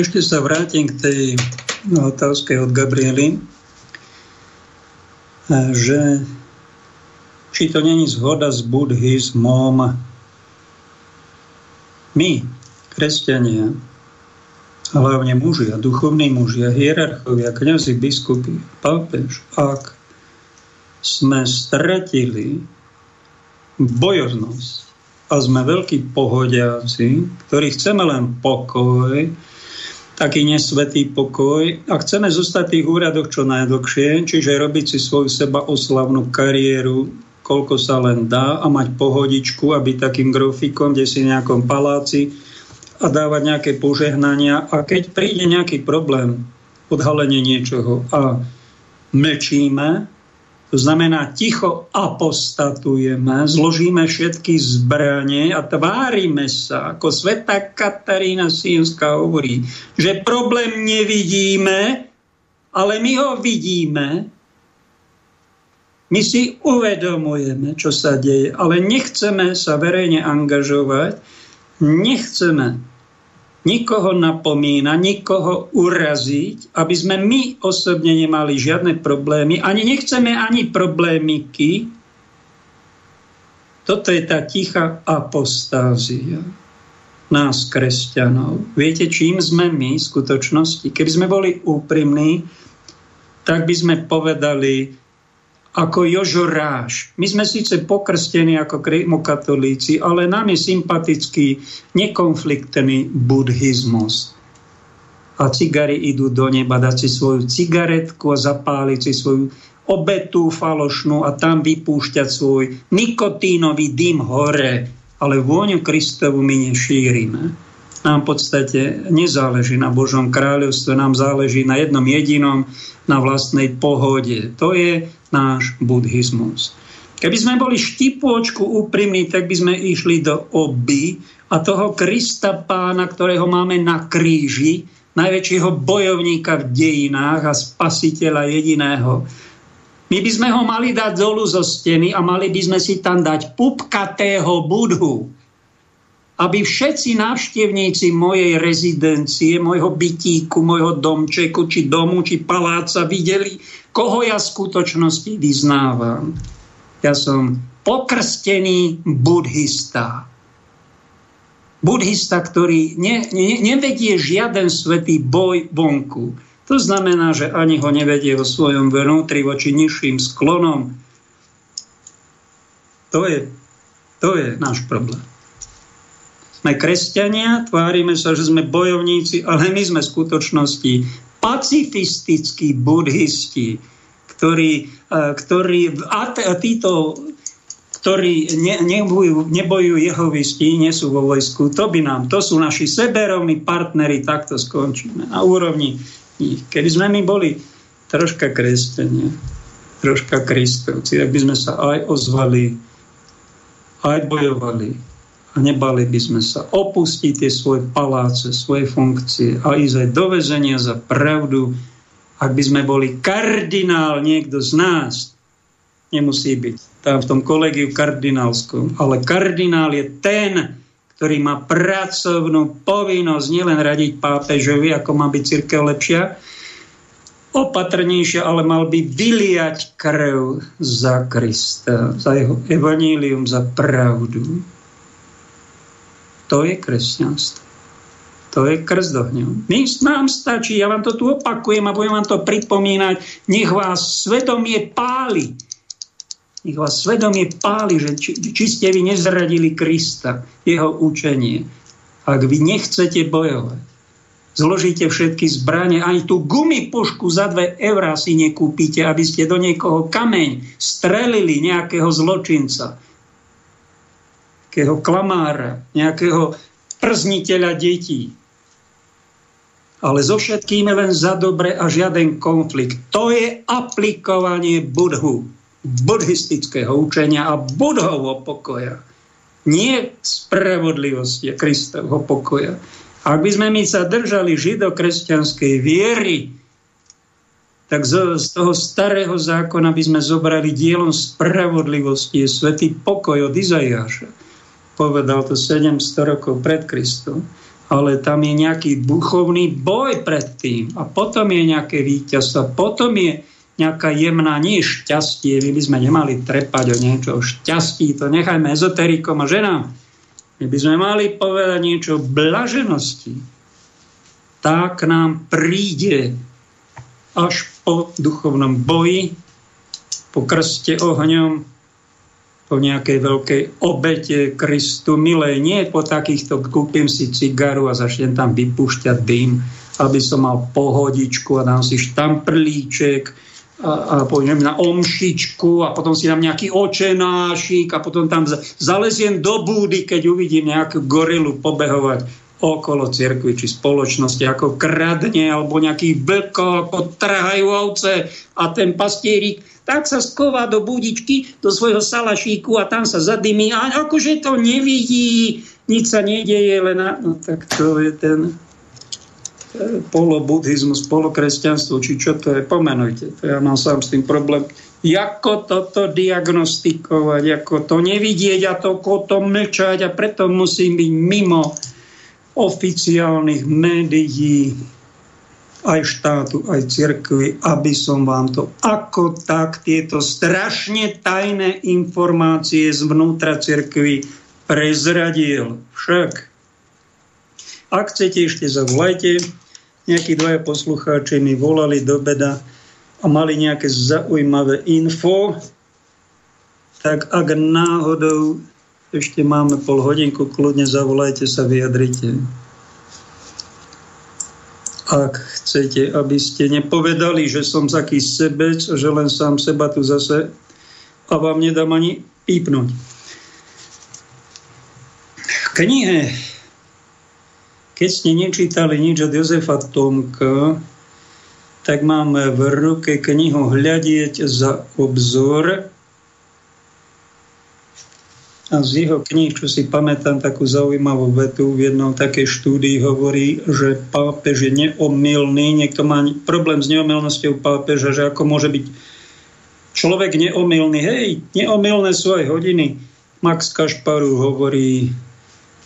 Ešte sa vrátim k tej otázke od Gabriely, že či to není zhoda s buddhizmom. My, kresťania, hlavne muži a duchovní muži a hierarchovia, kniazy, biskupy, pápež, ak sme stratili bojovnosť a sme veľkí pohodiaci, ktorí chceme len pokoj, taký nesvetý pokoj a chceme zostať v tých úradoch čo najdlhšie, čiže robiť si svoju seba oslavnú kariéru, koľko sa len dá a mať pohodičku a byť takým grofikom, kde si v nejakom paláci a dávať nejaké požehnania. A keď príde nejaký problém, odhalenie niečoho a mlčíme, to znamená, ticho apostatujeme, zložíme všetky zbranie a tvárime sa, ako sveta Katarína Sienská hovorí, že problém nevidíme, ale my ho vidíme. My si uvedomujeme, čo sa deje, ale nechceme sa verejne angažovať, nechceme nikoho napomína, nikoho uraziť, aby sme my osobne nemali žiadne problémy, ani nechceme ani problémiky. Toto je tá tichá apostázia nás, kresťanov. Viete, čím sme my v skutočnosti? Keby sme boli úprimní, tak by sme povedali, ako Jožo Ráš. My sme síce pokrstení ako katolíci, ale nám je sympatický nekonfliktný buddhizmus. A cigary idú do neba dať si svoju cigaretku a zapáliť si svoju obetu falošnú a tam vypúšťať svoj nikotínový dym hore. Ale vôňu Kristovu my nešírime nám v podstate nezáleží na Božom kráľovstve, nám záleží na jednom jedinom, na vlastnej pohode. To je náš buddhizmus. Keby sme boli štipôčku úprimní, tak by sme išli do oby a toho Krista pána, ktorého máme na kríži, najväčšieho bojovníka v dejinách a spasiteľa jediného. My by sme ho mali dať dolu zo steny a mali by sme si tam dať pupkatého budhu, aby všetci návštevníci mojej rezidencie, môjho bytíku, môjho domčeku, či domu, či paláca videli, koho ja v skutočnosti vyznávam. Ja som pokrstený buddhista. Buddhista, ktorý ne, ne, nevedie žiaden svetý boj vonku. To znamená, že ani ho nevedie vo svojom vnútri voči nižším sklonom. To je, to je náš problém. Sme kresťania, tvárime sa, že sme bojovníci, ale my sme v skutočnosti pacifistickí buddhisti, ktorí, e, ktorí a títo ktorí ne, nebojujú, nebojujú jehovisti, nie sú vo vojsku, to by nám, to sú naši seberovní partnery, takto skončíme. Na úrovni nich. Keby sme my boli troška kresťania, troška kristovci, tak by sme sa aj ozvali, aj bojovali, nebali by sme sa opustiť tie svoje paláce, svoje funkcie a ísť aj do vezenia za pravdu, ak by sme boli kardinál niekto z nás, nemusí byť tam v tom kolegiu kardinálskom, ale kardinál je ten, ktorý má pracovnú povinnosť nielen radiť pápežovi, ako má byť církev lepšia, opatrnejšia, ale mal by vyliať krv za Krista, za jeho evanílium, za pravdu. To je kresťanstvo. To je krst ohňom. Nám stačí, ja vám to tu opakujem a budem vám to pripomínať, nech vás svedomie páli. Nech vás svedomie páli, že či, či ste vy nezradili Krista, jeho učenie. Ak vy nechcete bojovať, zložíte všetky zbranie, ani tú gumipušku za dve eurá si nekúpite, aby ste do niekoho kameň strelili nejakého zločinca nejakého klamára, nejakého przniteľa detí. Ale so všetkým je len za dobre a žiaden konflikt. To je aplikovanie budhu, buddhistického učenia a budhovho pokoja. Nie spravodlivosti Kristovho pokoja. Ak by sme my sa držali židokresťanskej viery, tak z, z toho starého zákona by sme zobrali dielom spravodlivosti, je svetý pokoj od Izajáša povedal to 700 rokov pred Kristom. ale tam je nejaký duchovný boj predtým a potom je nejaké víťazstvo, potom je nejaká jemná, nie šťastie, my by sme nemali trepať o niečo o šťastí, to nechajme ezoterikom a ženám. My by sme mali povedať niečo o blaženosti. Tak nám príde až po duchovnom boji, po krste ohňom, po nejakej veľkej obete Kristu milej. Nie po takýchto, kúpim si cigaru a začnem tam vypúšťať dým, aby som mal pohodičku a dám si štamprlíček a, a pôjdem na omšičku a potom si dám nejaký očenášik a potom tam zaleziem do búdy, keď uvidím nejakú gorilu pobehovať okolo cirkvi či spoločnosti, ako kradne alebo nejaký vlko, ako trhajú ovce a ten pastierik tak sa sková do budičky, do svojho salašíku a tam sa zadymí a akože to nevidí, nič sa nedieje, len. No tak to je ten e, polobudhizmus, polokresťanstvo, či čo to je, pomenujte. To ja mám sám s tým problém. Ako toto diagnostikovať, ako to nevidieť a to, to mlčať a preto musím byť mimo oficiálnych médií, aj štátu, aj cirkvi, aby som vám to ako tak tieto strašne tajné informácie zvnútra cirkvi prezradil. Však, ak chcete, ešte zavolajte. Nejakí dvaja poslucháči mi volali do beda a mali nejaké zaujímavé info, tak ak náhodou ešte máme pol hodinku, kľudne zavolajte sa, vyjadrite ak chcete, aby ste nepovedali, že som taký sebec, že len sám seba tu zase a vám nedám ani pípnuť. Knihe, keď ste nečítali nič od Jozefa Tomka, tak máme v ruke knihu Hľadieť za obzor a z jeho kníh, čo si pamätám, takú zaujímavú vetu v jednom takej štúdii hovorí, že pápež je neomilný. Niekto má problém s neomilnosťou pápeža, že ako môže byť človek neomilný. Hej, neomilné sú aj hodiny. Max Kašparu hovorí,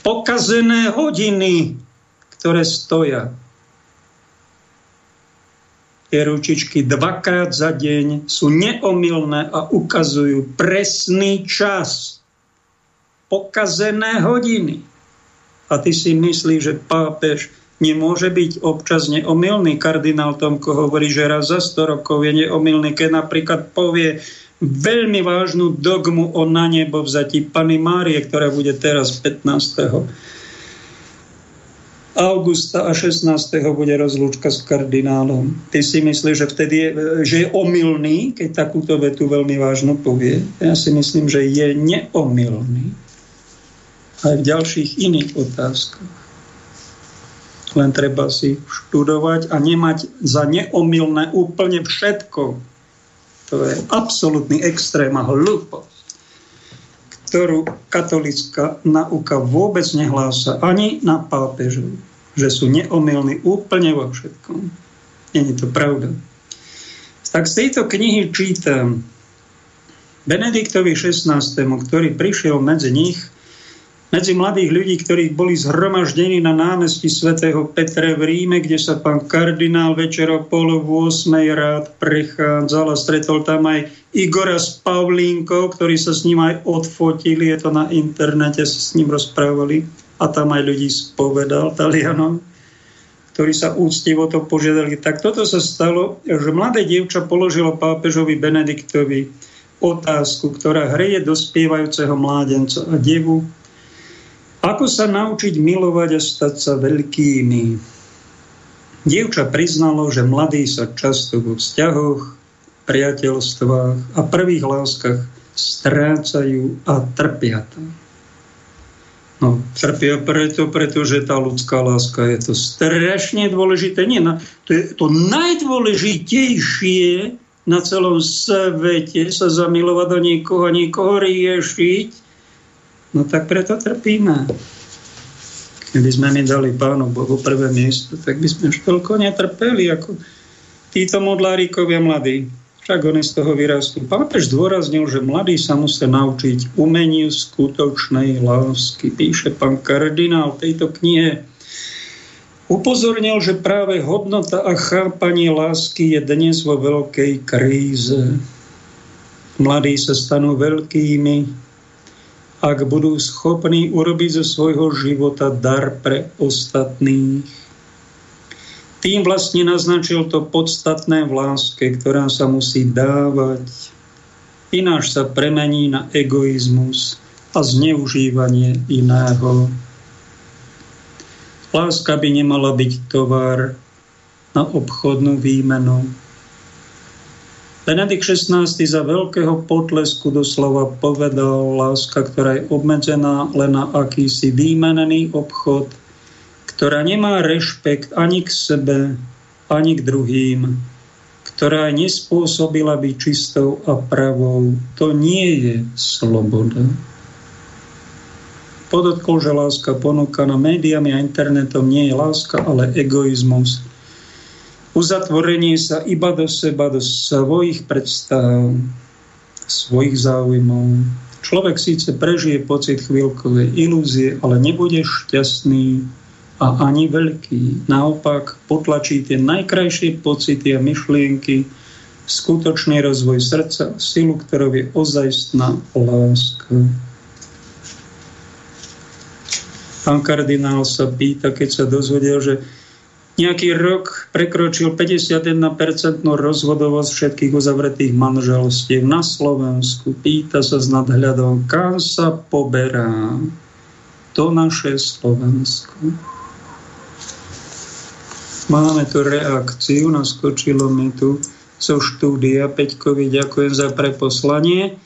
pokazené hodiny, ktoré stoja. Tie ručičky dvakrát za deň sú neomilné a ukazujú presný čas pokazené hodiny. A ty si myslíš, že pápež nemôže byť občas neomilný. Kardinál Tomko hovorí, že raz za 100 rokov je neomilný, keď napríklad povie veľmi vážnu dogmu o na nebo vzatí Pany Márie, ktorá bude teraz 15. augusta a 16. bude rozlúčka s kardinálom. Ty si myslíš, že vtedy je, že je omylný, keď takúto vetu veľmi vážnu povie? Ja si myslím, že je neomilný aj v ďalších iných otázkach. Len treba si študovať a nemať za neomilné úplne všetko. To je absolútny extrém a hlúposť, ktorú katolická nauka vôbec nehlása ani na pápežov, že sú neomilní úplne vo všetkom. Je to pravda. Tak z tejto knihy čítam Benediktovi XVI, ktorý prišiel medzi nich medzi mladých ľudí, ktorí boli zhromaždení na námestí svätého Petra v Ríme, kde sa pán kardinál večer o pol 8 rád prechádzal a stretol tam aj Igora s Pavlínkou, ktorí sa s ním aj odfotili, je to na internete, sa s ním rozprávali a tam aj ľudí spovedal, Talianom, ktorí sa úctivo to požiadali. Tak toto sa stalo, že mladé dievča položilo pápežovi Benediktovi otázku, ktorá hreje dospievajúceho mládenca a devu, ako sa naučiť milovať a stať sa veľkými? Dievča priznalo, že mladí sa často vo vzťahoch, priateľstvách a prvých láskach strácajú a trpia tam. No, trpia preto, pretože tá ľudská láska je to strašne dôležité. Nie, na, to je to najdôležitejšie na celom svete sa zamilovať do niekoho niekoho riešiť No tak preto trpíme. Keby sme mi dali Pánu Bohu prvé miesto, tak by sme už toľko netrpeli ako títo modlárikovia mladí. Však oni z toho vyrastú. Pápež zdôraznil, že mladí sa musia naučiť umeniu skutočnej lásky. Píše pán kardinál tejto knihe. Upozornil, že práve hodnota a chápanie lásky je dnes vo veľkej kríze. Mladí sa stanú veľkými, ak budú schopní urobiť zo svojho života dar pre ostatných. Tým vlastne naznačil to podstatné v láske, ktorá sa musí dávať. Ináč sa premení na egoizmus a zneužívanie iného. Láska by nemala byť tovar na obchodnú výmenu. Benedikt XVI za veľkého potlesku doslova povedal, láska, ktorá je obmedzená len na akýsi výmenný obchod, ktorá nemá rešpekt ani k sebe, ani k druhým, ktorá nespôsobila byť čistou a pravou. To nie je sloboda podotkol, že láska ponúkaná médiami a internetom nie je láska, ale egoizmus. Uzatvorenie sa iba do seba, do svojich predstav, svojich záujmov. Človek síce prežije pocit chvíľkovej ilúzie, ale nebude šťastný a ani veľký. Naopak potlačí tie najkrajšie pocity a myšlienky, skutočný rozvoj srdca, silu, ktorou je ozajstná láska. Pán kardinál sa pýta, keď sa dozvedel, že nejaký rok prekročil 51% rozhodovosť všetkých uzavretých manželstiev na Slovensku. Pýta sa s nadhľadom, kam sa poberá to naše Slovensko. Máme tu reakciu, naskočilo mi tu zo štúdia. Peťkovi ďakujem za preposlanie.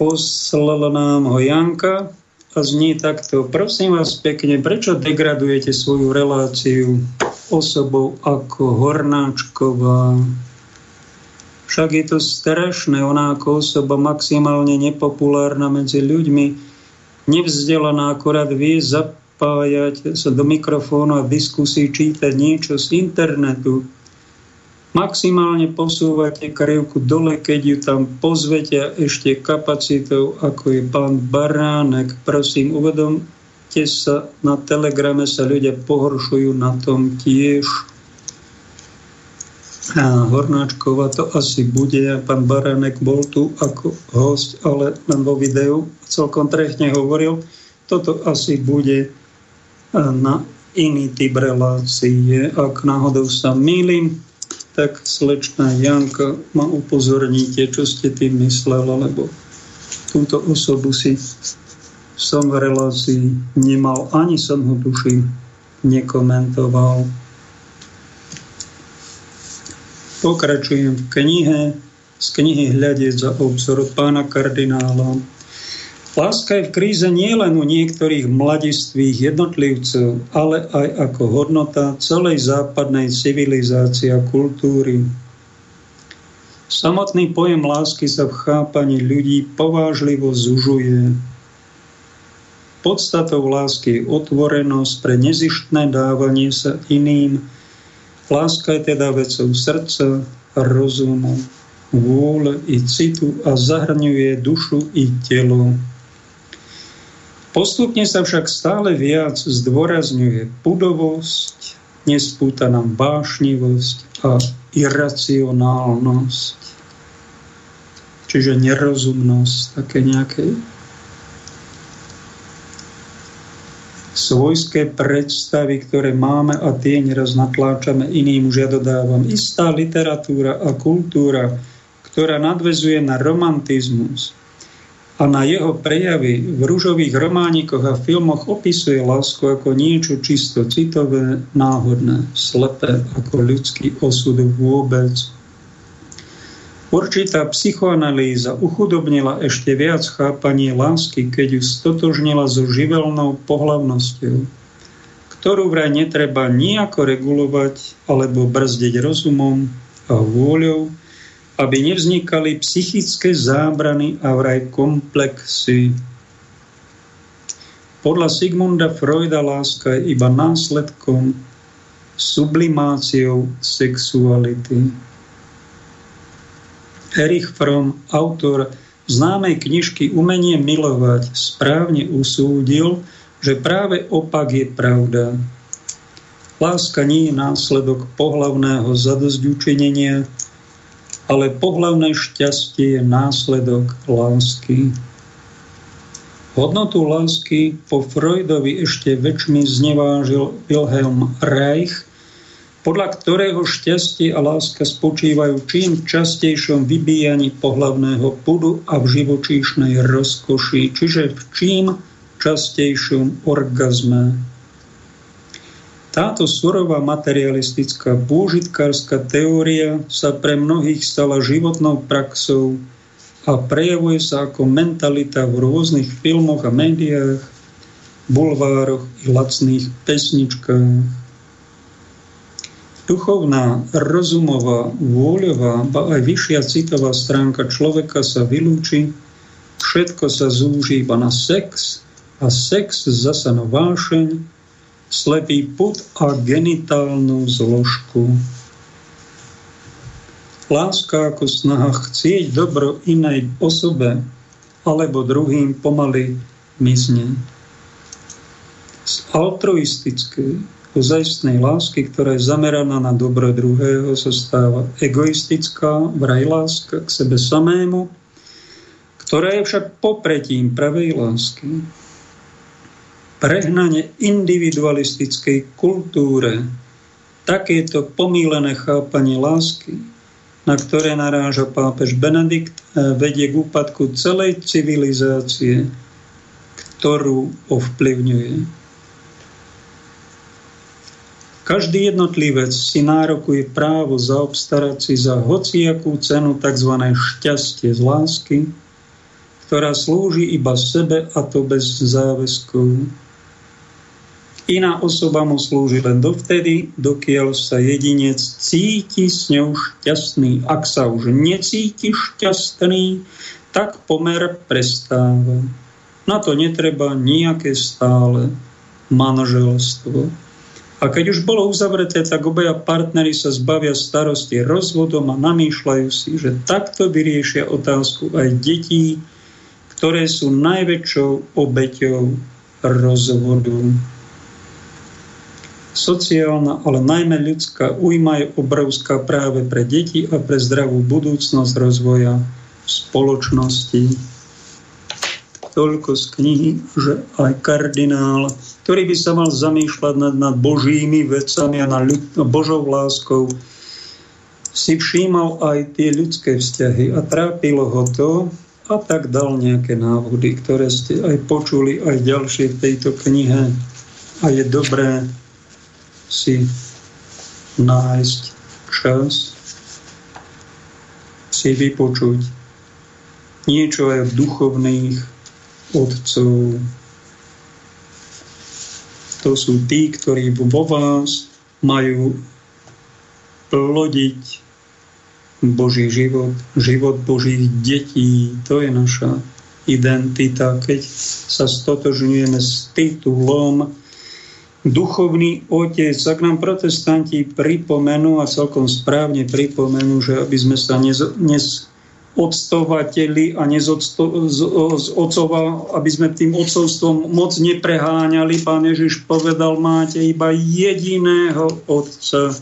Poslala nám ho Janka, a znie takto. Prosím vás pekne, prečo degradujete svoju reláciu osobou ako Hornáčková? Však je to strašné, ona ako osoba maximálne nepopulárna medzi ľuďmi, nevzdelaná, akorát vie zapájať sa do mikrofónu a v diskusii čítať niečo z internetu maximálne posúvate krivku dole, keď ju tam pozvete ešte kapacitou, ako je pán Baránek. Prosím, uvedomte sa, na telegrame sa ľudia pohoršujú na tom tiež. A Hornáčková to asi bude. Pán Baránek bol tu ako host, ale len vo videu celkom trechne hovoril. Toto asi bude na iný typ relácie. Ak náhodou sa mýlim, tak slečná Janka ma upozorníte, čo ste tým myslela, lebo túto osobu si som v relácii nemal, ani som ho duši nekomentoval. Pokračujem v knihe, z knihy Hľadiec za obzor od pána kardinála Láska je v kríze nielen u niektorých mladistvých jednotlivcov, ale aj ako hodnota celej západnej civilizácie a kultúry. Samotný pojem lásky sa v chápaní ľudí povážlivo zužuje. Podstatou lásky je otvorenosť pre nezištné dávanie sa iným. Láska je teda vecou srdca, rozumu, vôle i citu a zahrňuje dušu i telo. Postupne sa však stále viac zdôrazňuje pudovosť, nespúta nám vášnivosť a iracionálnosť. Čiže nerozumnosť, také nejaké svojské predstavy, ktoré máme a tie neraz natláčame iným, už ja dodávam. Istá literatúra a kultúra, ktorá nadvezuje na romantizmus, a na jeho prejavy v rúžových románikoch a filmoch opisuje lásku ako niečo čisto citové, náhodné, slepé, ako ľudský osud vôbec. Určitá psychoanalýza uchudobnila ešte viac chápanie lásky, keď ju stotožnila so živelnou pohlavnosťou, ktorú vraj netreba nejako regulovať alebo brzdiť rozumom a vôľou, aby nevznikali psychické zábrany a vraj komplexy. Podľa Sigmunda Freuda láska je iba následkom sublimáciou sexuality. Erich Fromm, autor známej knižky Umenie milovať, správne usúdil, že práve opak je pravda. Láska nie je následok pohlavného zadozďučinenia, ale pohlavné šťastie je následok lásky. Hodnotu lásky po Freudovi ešte väčšmi znevážil Wilhelm Reich, podľa ktorého šťastie a láska spočívajú čím častejšom vybíjaní pohlavného pudu a v živočíšnej rozkoši, čiže v čím častejšom orgazme. Táto surová materialistická pôžitkárska teória sa pre mnohých stala životnou praxou a prejavuje sa ako mentalita v rôznych filmoch a médiách, bulvároch i lacných pesničkách. Duchovná, rozumová, vôľová, ba aj vyššia citová stránka človeka sa vylúči, všetko sa zúži iba na sex a sex zasa na vášeň, slepý put a genitálnu zložku. Láska ako snaha chcieť dobro inej osobe alebo druhým pomaly mizne. Z altruistickej, ozajstnej lásky, ktorá je zameraná na dobro druhého, sa stáva egoistická, vraj láska k sebe samému, ktorá je však popretím pravej lásky. Prehnanie individualistickej kultúre, takéto pomílené chápanie lásky na ktoré naráža pápež Benedikt, e, vedie k úpadku celej civilizácie, ktorú ovplyvňuje. Každý jednotlivec si nárokuje právo zaobstarať si za hociakú cenu tzv. šťastie z lásky, ktorá slúži iba sebe a to bez záväzkov. Iná osoba mu slúži len dovtedy, dokiaľ sa jedinec cíti s ňou šťastný. Ak sa už necíti šťastný, tak pomer prestáva. Na to netreba nejaké stále manželstvo. A keď už bolo uzavreté, tak obaja partnery sa zbavia starosti rozvodom a namýšľajú si, že takto vyriešia otázku aj detí, ktoré sú najväčšou obeťou rozvodu. Sociálna, ale najmä ľudská újma je obrovská práve pre deti a pre zdravú budúcnosť rozvoja spoločnosti. Toľko z knihy, že aj kardinál, ktorý by sa mal zamýšľať nad, nad božími vecami a nad ľud, božou láskou, si všímal aj tie ľudské vzťahy a trápilo ho to a tak dal nejaké návody, ktoré ste aj počuli aj ďalšie v tejto knihe. A je dobré si nájsť čas, si vypočuť niečo aj v duchovných otcov. To sú tí, ktorí vo vás majú plodiť Boží život, život Božích detí. To je naša identita. Keď sa stotožňujeme s titulom duchovný otec, ak nám protestanti pripomenú a celkom správne pripomenú, že aby sme sa nez, a nezodsto, aby sme tým otcovstvom moc nepreháňali. Pán Ježiš povedal, máte iba jediného otca,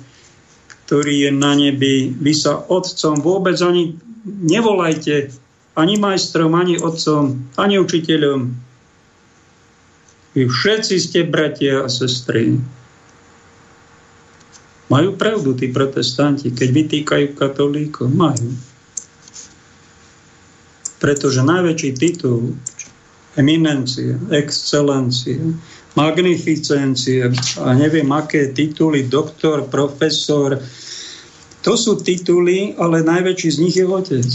ktorý je na nebi. Vy sa otcom vôbec ani nevolajte, ani majstrom, ani otcom, ani učiteľom vy všetci ste bratia a sestry. Majú pravdu tí protestanti, keď vytýkajú katolíkov. Majú. Pretože najväčší titul, eminencia, excelencia, magnificencia a neviem aké tituly, doktor, profesor, to sú tituly, ale najväčší z nich je otec.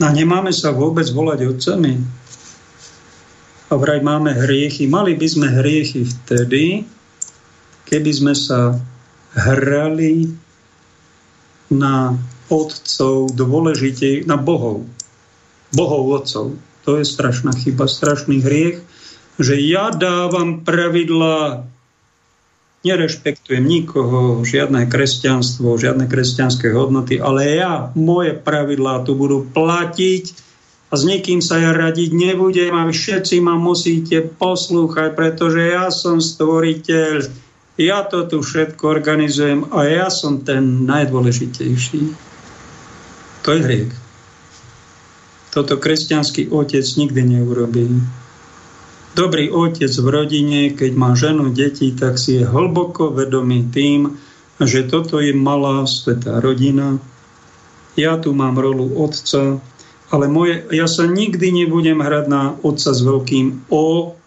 A nemáme sa vôbec volať otcami a vraj máme hriechy. Mali by sme hriechy vtedy, keby sme sa hrali na otcov dôležitej, na bohov. Bohov otcov. To je strašná chyba, strašný hriech, že ja dávam pravidla, nerešpektujem nikoho, žiadne kresťanstvo, žiadne kresťanské hodnoty, ale ja, moje pravidlá tu budú platiť a s nikým sa ja radiť nebudem a všetci ma musíte poslúchať, pretože ja som stvoriteľ, ja to tu všetko organizujem a ja som ten najdôležitejší. To je hriek. Toto kresťanský otec nikdy neurobí. Dobrý otec v rodine, keď má ženu, deti, tak si je hlboko vedomý tým, že toto je malá svetá rodina. Ja tu mám rolu otca, ale moje, ja sa nikdy nebudem hrať na otca s veľkým O,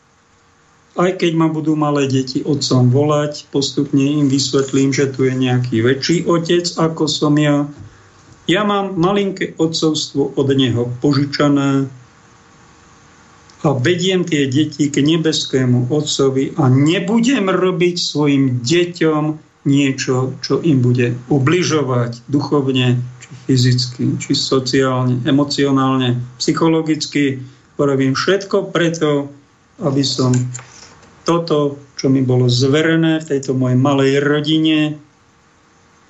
aj keď ma budú malé deti otcom volať, postupne im vysvetlím, že tu je nejaký väčší otec, ako som ja. Ja mám malinké otcovstvo od neho požičané, a vediem tie deti k nebeskému Otcovi a nebudem robiť svojim deťom niečo, čo im bude ubližovať duchovne, fyzicky, či sociálne, emocionálne, psychologicky. Porobím všetko preto, aby som toto, čo mi bolo zverené v tejto mojej malej rodine,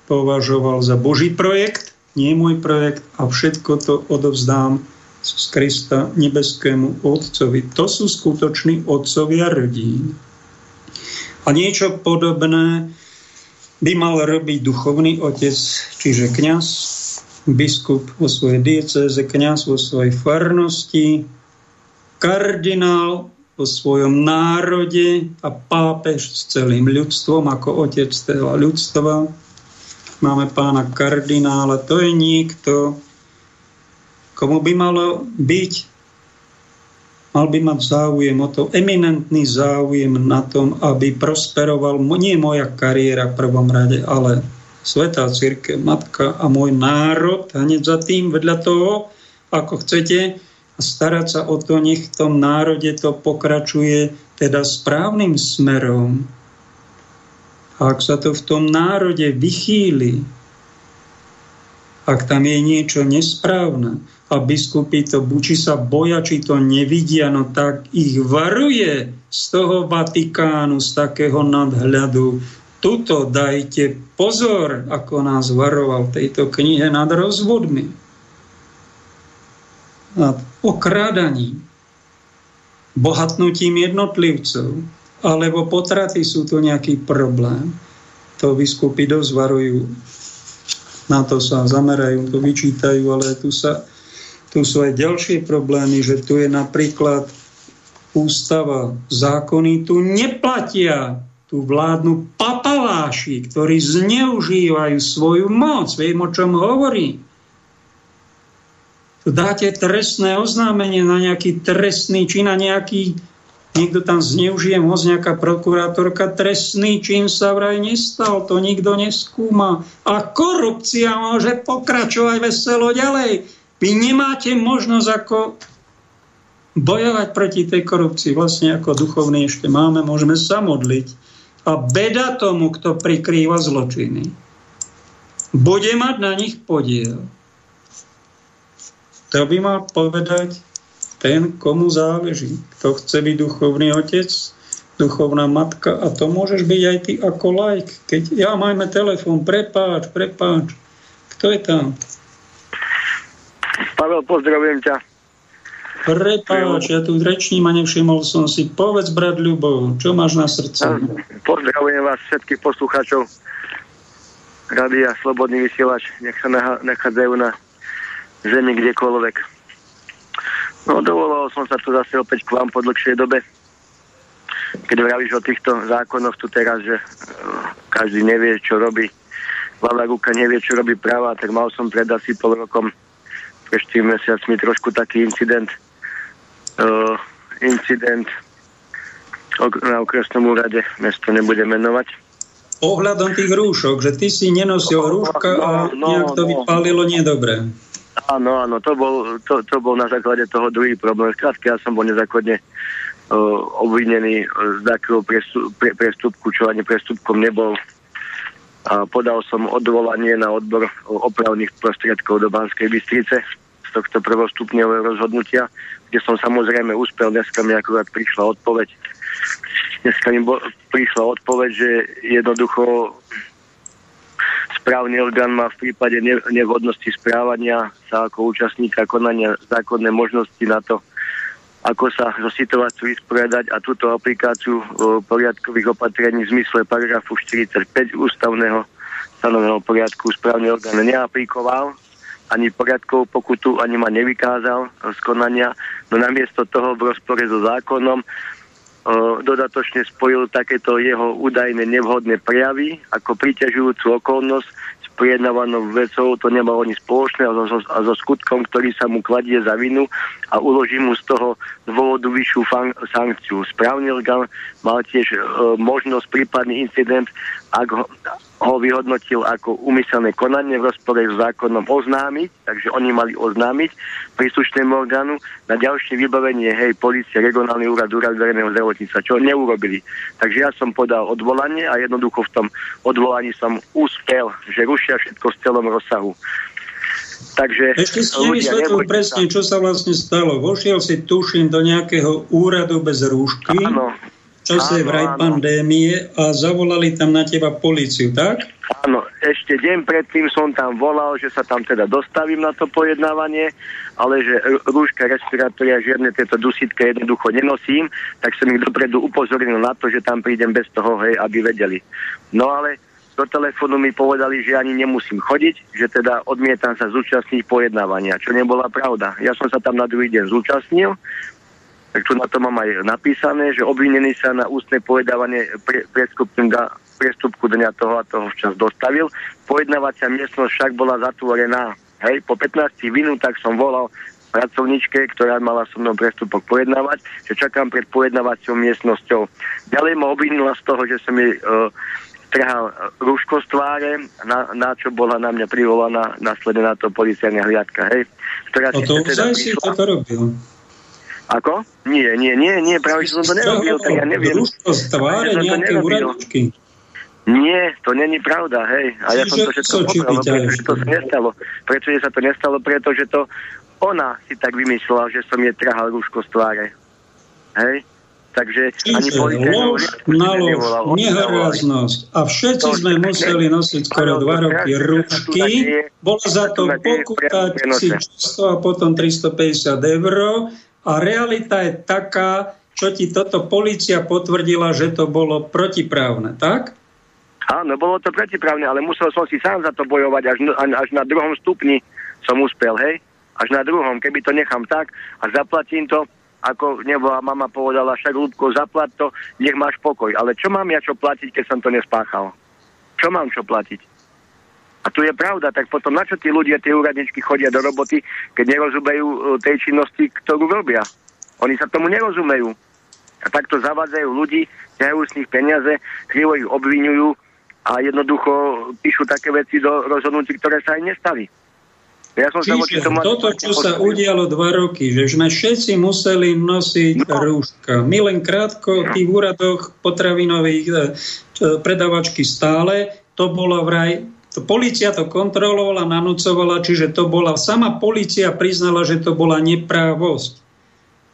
považoval za Boží projekt, nie môj projekt a všetko to odovzdám z Krista nebeskému Otcovi. To sú skutoční otcovia rodín. A niečo podobné by mal robiť duchovný otec, čiže kňaz, biskup vo svojej diecéze, kňaz vo svojej farnosti, kardinál vo svojom národe a pápež s celým ľudstvom ako otec celého ľudstva. Máme pána kardinála, to je niekto, komu by malo byť, mal by mať záujem o to, eminentný záujem na tom, aby prosperoval nie moja kariéra v prvom rade, ale Svetá církev, matka a môj národ, hneď za tým, vedľa toho, ako chcete, a starať sa o to, nech v tom národe to pokračuje teda správnym smerom. A ak sa to v tom národe vychýli, ak tam je niečo nesprávne, a biskupy to buči sa boja, či to nevidia, no tak ich varuje z toho Vatikánu, z takého nadhľadu. Tuto dajte pozor, ako nás varoval v tejto knihe nad rozvodmi. Nad okrádaním, bohatnutím jednotlivcov, alebo potraty sú to nejaký problém. To biskupy dosť varujú. Na to sa zamerajú, to vyčítajú, ale tu sa tu sú aj ďalšie problémy, že tu je napríklad ústava, zákony tu neplatia. Tu vládnu papaláši, ktorí zneužívajú svoju moc. Viem, o čom hovorí. Tu dáte trestné oznámenie na nejaký trestný čin, na nejaký niekto tam zneužije moc, nejaká prokurátorka, trestný čin sa vraj nestal, to nikto neskúma. A korupcia môže pokračovať veselo ďalej. Vy nemáte možnosť ako bojovať proti tej korupcii. Vlastne ako duchovní ešte máme, môžeme sa modliť. A beda tomu, kto prikrýva zločiny. Bude mať na nich podiel. To by mal povedať ten, komu záleží. Kto chce byť duchovný otec, duchovná matka a to môžeš byť aj ty ako like. Keď ja majme telefón, prepáč, prepáč. Kto je tam? Pavel, pozdravujem ťa. Prepáč, ja tu rečním a nevšimol som si. Povedz, brat Ľubov, čo máš na srdci? Pozdravujem vás všetkých poslucháčov Radia Slobodný vysielač. Nech sa nachádzajú na zemi kdekoľvek. No, dovolal som sa tu zase opäť k vám po dlhšej dobe. Keď vravíš o týchto zákonoch tu teraz, že uh, každý nevie, čo robí. Ľavá ruka nevie, čo robí práva, tak mal som pred asi pol rokom ešte mesiacmi trošku taký incident, uh, incident na okresnom úrade, mesto nebudem menovať. Ohľadom tých rúšok, že ty si nenosil no, rúška no, a no, nejak to no. vypálilo nedobre. Áno, áno, to bol, to, to bol na základe toho druhý problém. Skrátka, ja som bol nezákonne uh, obvinený z takého prestup, pre, prestupku, čo ani prestupkom nebol. A podal som odvolanie na odbor opravných prostriedkov do Banskej Bystrice tohto prvostupňového rozhodnutia, kde som samozrejme úspel. Dneska mi akurát prišla odpoveď. Dneska mi bo, prišla odpoveď, že jednoducho správny orgán má v prípade nevhodnosti správania sa ako účastníka konania zákonné možnosti na to, ako sa so situáciu vysporiadať a túto aplikáciu poriadkových opatrení v zmysle paragrafu 45 ústavného stanoveného poriadku správny orgán neaplikoval, ani poriadkovú pokutu, ani ma nevykázal z konania, no namiesto toho v rozpore so zákonom dodatočne spojil takéto jeho údajné nevhodné prejavy ako priťažujúcu okolnosť prijednávanou vecou to nemalo ani spoločné a so, a so skutkom, ktorý sa mu kladie za vinu a uloží mu z toho dôvodu vyššiu fan- sankciu. Správny orgán mal tiež e, možnosť prípadný incident, ak ho, ho vyhodnotil ako umyselné konanie v rozpore s zákonom oznámiť, takže oni mali oznámiť príslušnému orgánu na ďalšie vybavenie, hej, policie, regionálny úrad, úrad verejného zdravotníctva, čo neurobili. Takže ja som podal odvolanie a jednoducho v tom odvolaní som uspel, že rušia všetko v celom rozsahu. Takže Ešte si nevysvetlil presne, čo sa vlastne stalo. Vošiel si, tuším, do nejakého úradu bez rúšky. Áno, čase vraj pandémie a zavolali tam na teba policiu, tak? Áno, ešte deň predtým som tam volal, že sa tam teda dostavím na to pojednávanie, ale že rúška, respirátory a žiadne tieto dusitke jednoducho nenosím, tak som ich dopredu upozornil na to, že tam prídem bez toho, hej, aby vedeli. No ale do telefónu mi povedali, že ani nemusím chodiť, že teda odmietam sa zúčastniť pojednávania, čo nebola pravda. Ja som sa tam na druhý deň zúčastnil, tak tu na to mám aj napísané, že obvinený sa na ústne pojedávanie pre, priestupku dňa toho a toho včas dostavil. Pojednávacia miestnosť však bola zatvorená. Hej, po 15 minútach som volal pracovničke, ktorá mala so mnou prestupok pojednávať, že čakám pred pojednávacou miestnosťou. Ďalej ma obvinila z toho, že som jej uh, trhal rúško z tváre, na, na čo bola na mňa privolaná následne na to policajná hliadka. Hej, ktorá no to teda si toto robil. Ako? Nie, nie, nie, nie, práve že som to nerobil, tak ja neviem. Rúško z tváre nejaké úradničky. Nie, to není pravda, hej. A ja som to všetko popravil, pretože to sa nestalo. Prečo sa to nestalo? Pretože to ona si tak vymyslela, že som je trhal rúško z tváre. Hej? Takže Čiže ani lož na lož, nehoráznosť. A všetci to, sme museli nosiť skoro dva roky rúšky. Bolo za to si často a potom 350 eur a realita je taká, čo ti toto policia potvrdila, že to bolo protiprávne, tak? Áno, bolo to protiprávne, ale musel som si sám za to bojovať, až, až na druhom stupni som uspel, hej? Až na druhom, keby to nechám tak a zaplatím to, ako nebola mama povedala, však ľubko, zaplat to, nech máš pokoj. Ale čo mám ja čo platiť, keď som to nespáchal? Čo mám čo platiť? A tu je pravda, tak potom na čo tí ľudia, tie úradničky chodia do roboty, keď nerozumejú e, tej činnosti, ktorú robia? Oni sa tomu nerozumejú. A takto zavádzajú ľudí, ťahajú z nich peniaze, krivo ich obvinujú a jednoducho píšu také veci do rozhodnutí, ktoré sa aj nestali. Ja som Čiže sa toto, čo sa udialo dva roky, že sme všetci museli nosiť no. rúška. My len krátko v tých úradoch potravinových e, predavačky stále, to bolo vraj to policia to kontrolovala, nanúcovala, čiže to bola, sama policia priznala, že to bola neprávosť,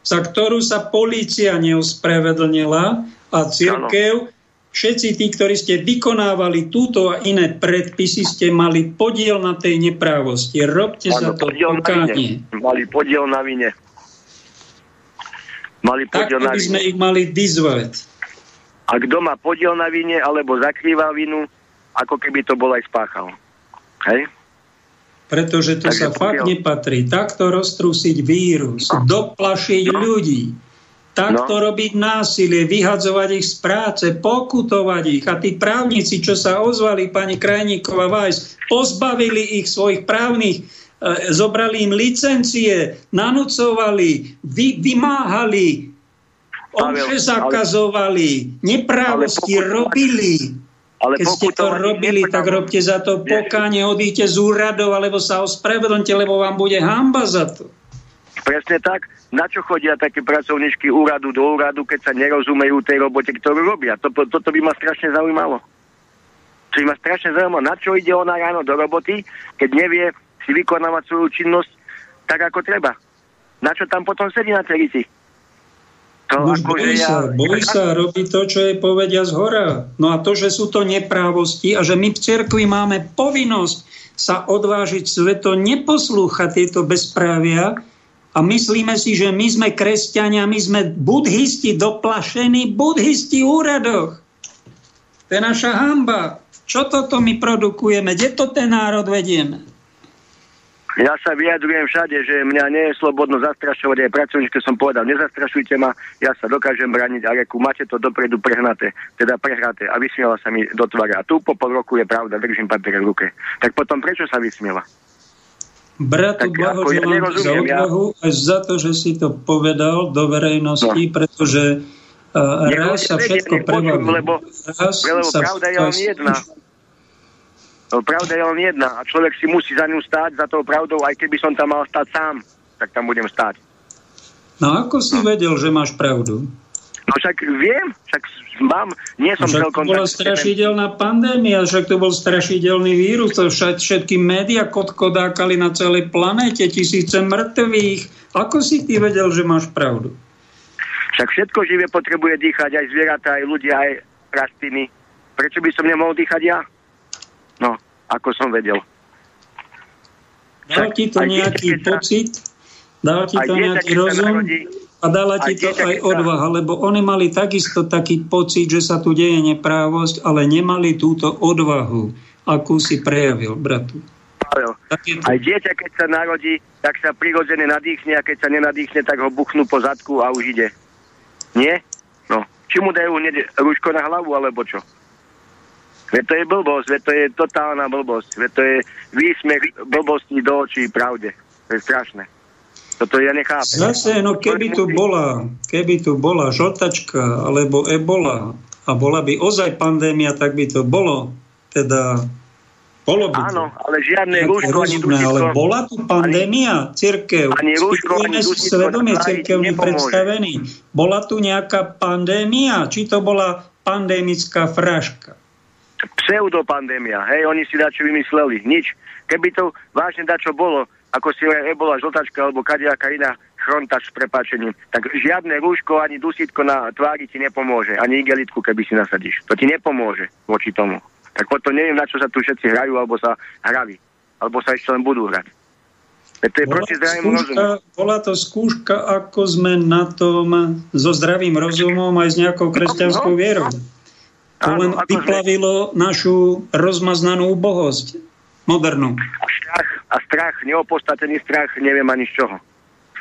za ktorú sa policia neospravedlnila a církev, všetci tí, ktorí ste vykonávali túto a iné predpisy, ste mali podiel na tej neprávosti. Robte ano, za to pokánie. Mali podiel na vine. Mali podiel tak, na by sme ich mali vyzvať. A kto má podiel na vine alebo zakrýva vinu, ako keby to bol aj spáchal. Hej? Pretože to Takže sa pokiaľ... fakt nepatrí. Takto roztrúsiť vírus, no. doplašiť no. ľudí, takto no. robiť násilie, vyhadzovať ich z práce, pokutovať ich. A tí právnici, čo sa ozvali, pani Krajníková Vajs, pozbavili ich svojich právnych, e, zobrali im licencie, nanúcovali, vy, vymáhali, omše zakazovali, neprávosti robili. Ale Keď ste to robili, tak robte za to pokáne, odíte z úradov, alebo sa ospravedlňte, lebo vám bude hamba za to. Presne tak. Na čo chodia také pracovníčky úradu do úradu, keď sa nerozumejú tej robote, ktorú robia? Toto, toto by ma strašne zaujímalo. To by ma strašne zaujímalo, na čo ide ona ráno do roboty, keď nevie si vykonávať svoju činnosť tak, ako treba. Na čo tam potom sedí na celici? To, Už bojí sa, ja... bojí sa, robí to, čo je povedia z hora. No a to, že sú to neprávosti a že my v cerkvi máme povinnosť sa odvážiť sveto neposlúchať tieto bezprávia a myslíme si, že my sme kresťania, my sme budhisti doplašení, budhisti úradoch. To je naša hamba. Čo toto my produkujeme? Kde to ten národ vedieme? Ja sa vyjadrujem všade, že mňa nie je slobodno zastrašovať aj pracovníčke som povedal, nezastrašujte ma, ja sa dokážem braniť a reku, máte to dopredu prehnaté, teda prehraté a vysmiela sa mi do tvára. A tu po pol roku je pravda, držím papier v ruke. Tak potom prečo sa vysmiela? Bratu, blahoželám ja za odvahu ja... aj za to, že si to povedal do verejnosti, no. pretože uh, raz sa všetko prevalí. Lebo, lebo sa pravda je len jedna. Pravda je len jedna a človek si musí za ňu stáť, za tou pravdou, aj keby som tam mal stať sám, tak tam budem stáť. No ako si no. vedel, že máš pravdu? No však viem, však mám, nie som však celkom... to bola strašidelná pandémia, však to bol strašidelný vírus, to však všetky médiá kodkodákali na celej planéte, tisíce mŕtvych. Ako si ty vedel, že máš pravdu? Však všetko živé potrebuje dýchať, aj zvieratá, aj ľudia, aj rastliny. Prečo by som nemohol dýchať ja? Ako som vedel. Dal ti to nejaký dieťa, pocit? Dal ti to nejaký rozum? A dala ti to aj odvaha, lebo oni mali takisto taký pocit, že sa tu deje neprávosť, ale nemali túto odvahu, akú si prejavil, bratu. Pavel, aj dieťa, keď sa narodí, tak sa prirodzene nadýchne a keď sa nenadýchne, tak ho buchnú po zadku a už ide. Nie? No. Či mu dajú hneď rúško na hlavu, alebo čo? Veď to je blbosť, veď to je totálna blbosť, veď to je výsmech blbosti do očí pravde. To je strašné. Toto ja nechápem. Zase, no keby tu bola, keby tu bola žltačka alebo ebola a bola by ozaj pandémia, tak by to bolo teda bolo by Áno, ale žiadne rúško ani dušisko. Ale bola tu pandémia, církev. Ani rúško, ani dušisko. Svedomie církevne predstavený. Bola tu nejaká pandémia? Či to bola pandémická fraška? Pseudopandémia, hej, oni si dačo vymysleli, nič. Keby to vážne dačo bolo, ako si ebola žltačka alebo kadejaká iná chronta s prepáčením, tak žiadne rúško ani dusítko na tvári ti nepomôže, ani igelitku, keby si nasadíš. To ti nepomôže voči tomu. Tak potom neviem, na čo sa tu všetci hrajú, alebo sa hrali, alebo sa ešte len budú hrať. To je bola, skúška, bola to skúška, ako sme na tom so zdravým rozumom aj s nejakou kresťanskou vierou. To len vyplavilo sme... našu rozmaznanú bohosť, modernú. A strach, a strach, neopostatený strach, neviem ani z čoho.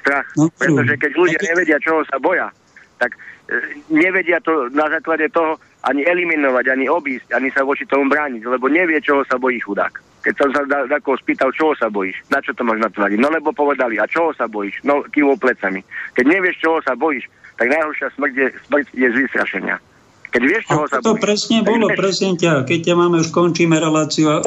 Strach. No, Pretože keď ľudia nevedia, čoho sa boja, tak e, nevedia to na základe toho ani eliminovať, ani obísť, ani sa voči tomu brániť, lebo nevie, čoho sa bojí chudák. Keď som sa takého spýtal, čoho sa bojíš, na čo to máš na tvári, no lebo povedali, a čoho sa bojíš, no kývou plecami. Keď nevieš, čoho sa bojíš, tak najhoršia smrť je, smrť je z vystrašenia. Keď vieš, čoho sa to presne bolo, vieš. presne ťa. Keď ťa máme, už končíme reláciu.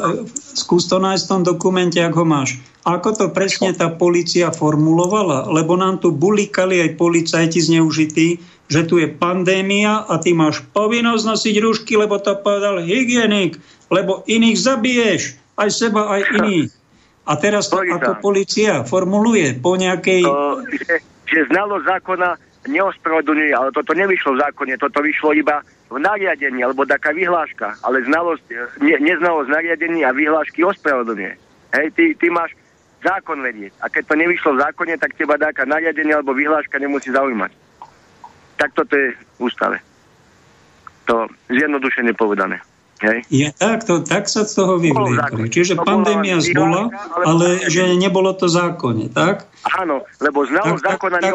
Skús to nájsť v tom dokumente, ako ho máš. Ako to presne tá policia formulovala? Lebo nám tu bulikali aj policajti zneužití, že tu je pandémia a ty máš povinnosť nosiť rúšky, lebo to povedal hygienik, lebo iných zabiješ, aj seba, aj iných. A teraz to ako policia formuluje po nejakej... To, že, že znalo zákona neospravedlňuje, ale toto nevyšlo v zákone, toto vyšlo iba v nariadení, alebo taká vyhláška, ale znalosť, ne, neznalosť nariadení a vyhlášky ospravedlňuje. Hej, ty, ty máš zákon vedieť. A keď to nevyšlo v zákone, tak teba taká nariadenie alebo vyhláška nemusí zaujímať. Tak toto je v ústave. To zjednodušene povedané. Hej. Je tak, to, tak sa z toho vyvliekli. Čiže to pandémia bola, ale, že nebolo to zákonne, tak? Áno, lebo znalosť tak, zákona tak,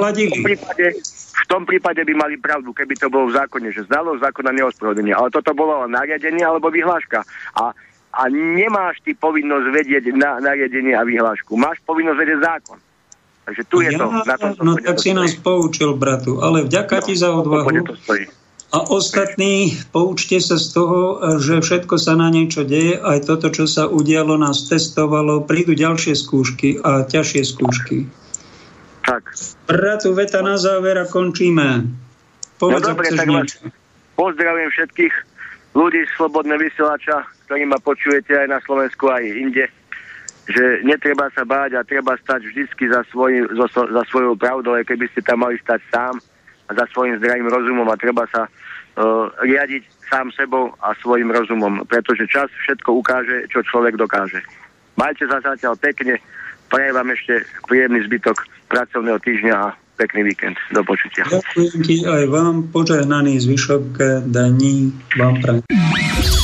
hladili. V prípade, v tom prípade by mali pravdu, keby to bolo v zákone, že znalosť zákona neospravedlenie. Ale toto bolo nariadenie alebo vyhláška. A, a nemáš ty povinnosť vedieť na nariadenie a vyhlášku. Máš povinnosť vedieť zákon. Takže tu je ja, to. Na tom no tak si nás poučil, bratu, ale vďaka no, ti za odvahu. A ostatní, poučte sa z toho, že všetko sa na niečo deje, aj toto, čo sa udialo, nás testovalo, prídu ďalšie skúšky a ťažšie skúšky. Tak. Bratu, veta na záver a končíme. Povedz, no dobre, tak vás pozdravujem všetkých ľudí z Slobodného vysielača, ktorí ma počujete aj na Slovensku, aj inde že netreba sa báť a treba stať vždycky za, svoj, za, za svojou pravdou, aj keby ste tam mali stať sám za svojim zdravým rozumom a treba sa riadiť sám sebou a svojim rozumom, pretože čas všetko ukáže, čo človek dokáže. Majte sa zatiaľ pekne, prajem vám ešte príjemný zbytok pracovného týždňa a pekný víkend. Do počutia. Ďakujem aj vám, požehnaný zvyšok daní vám prajem.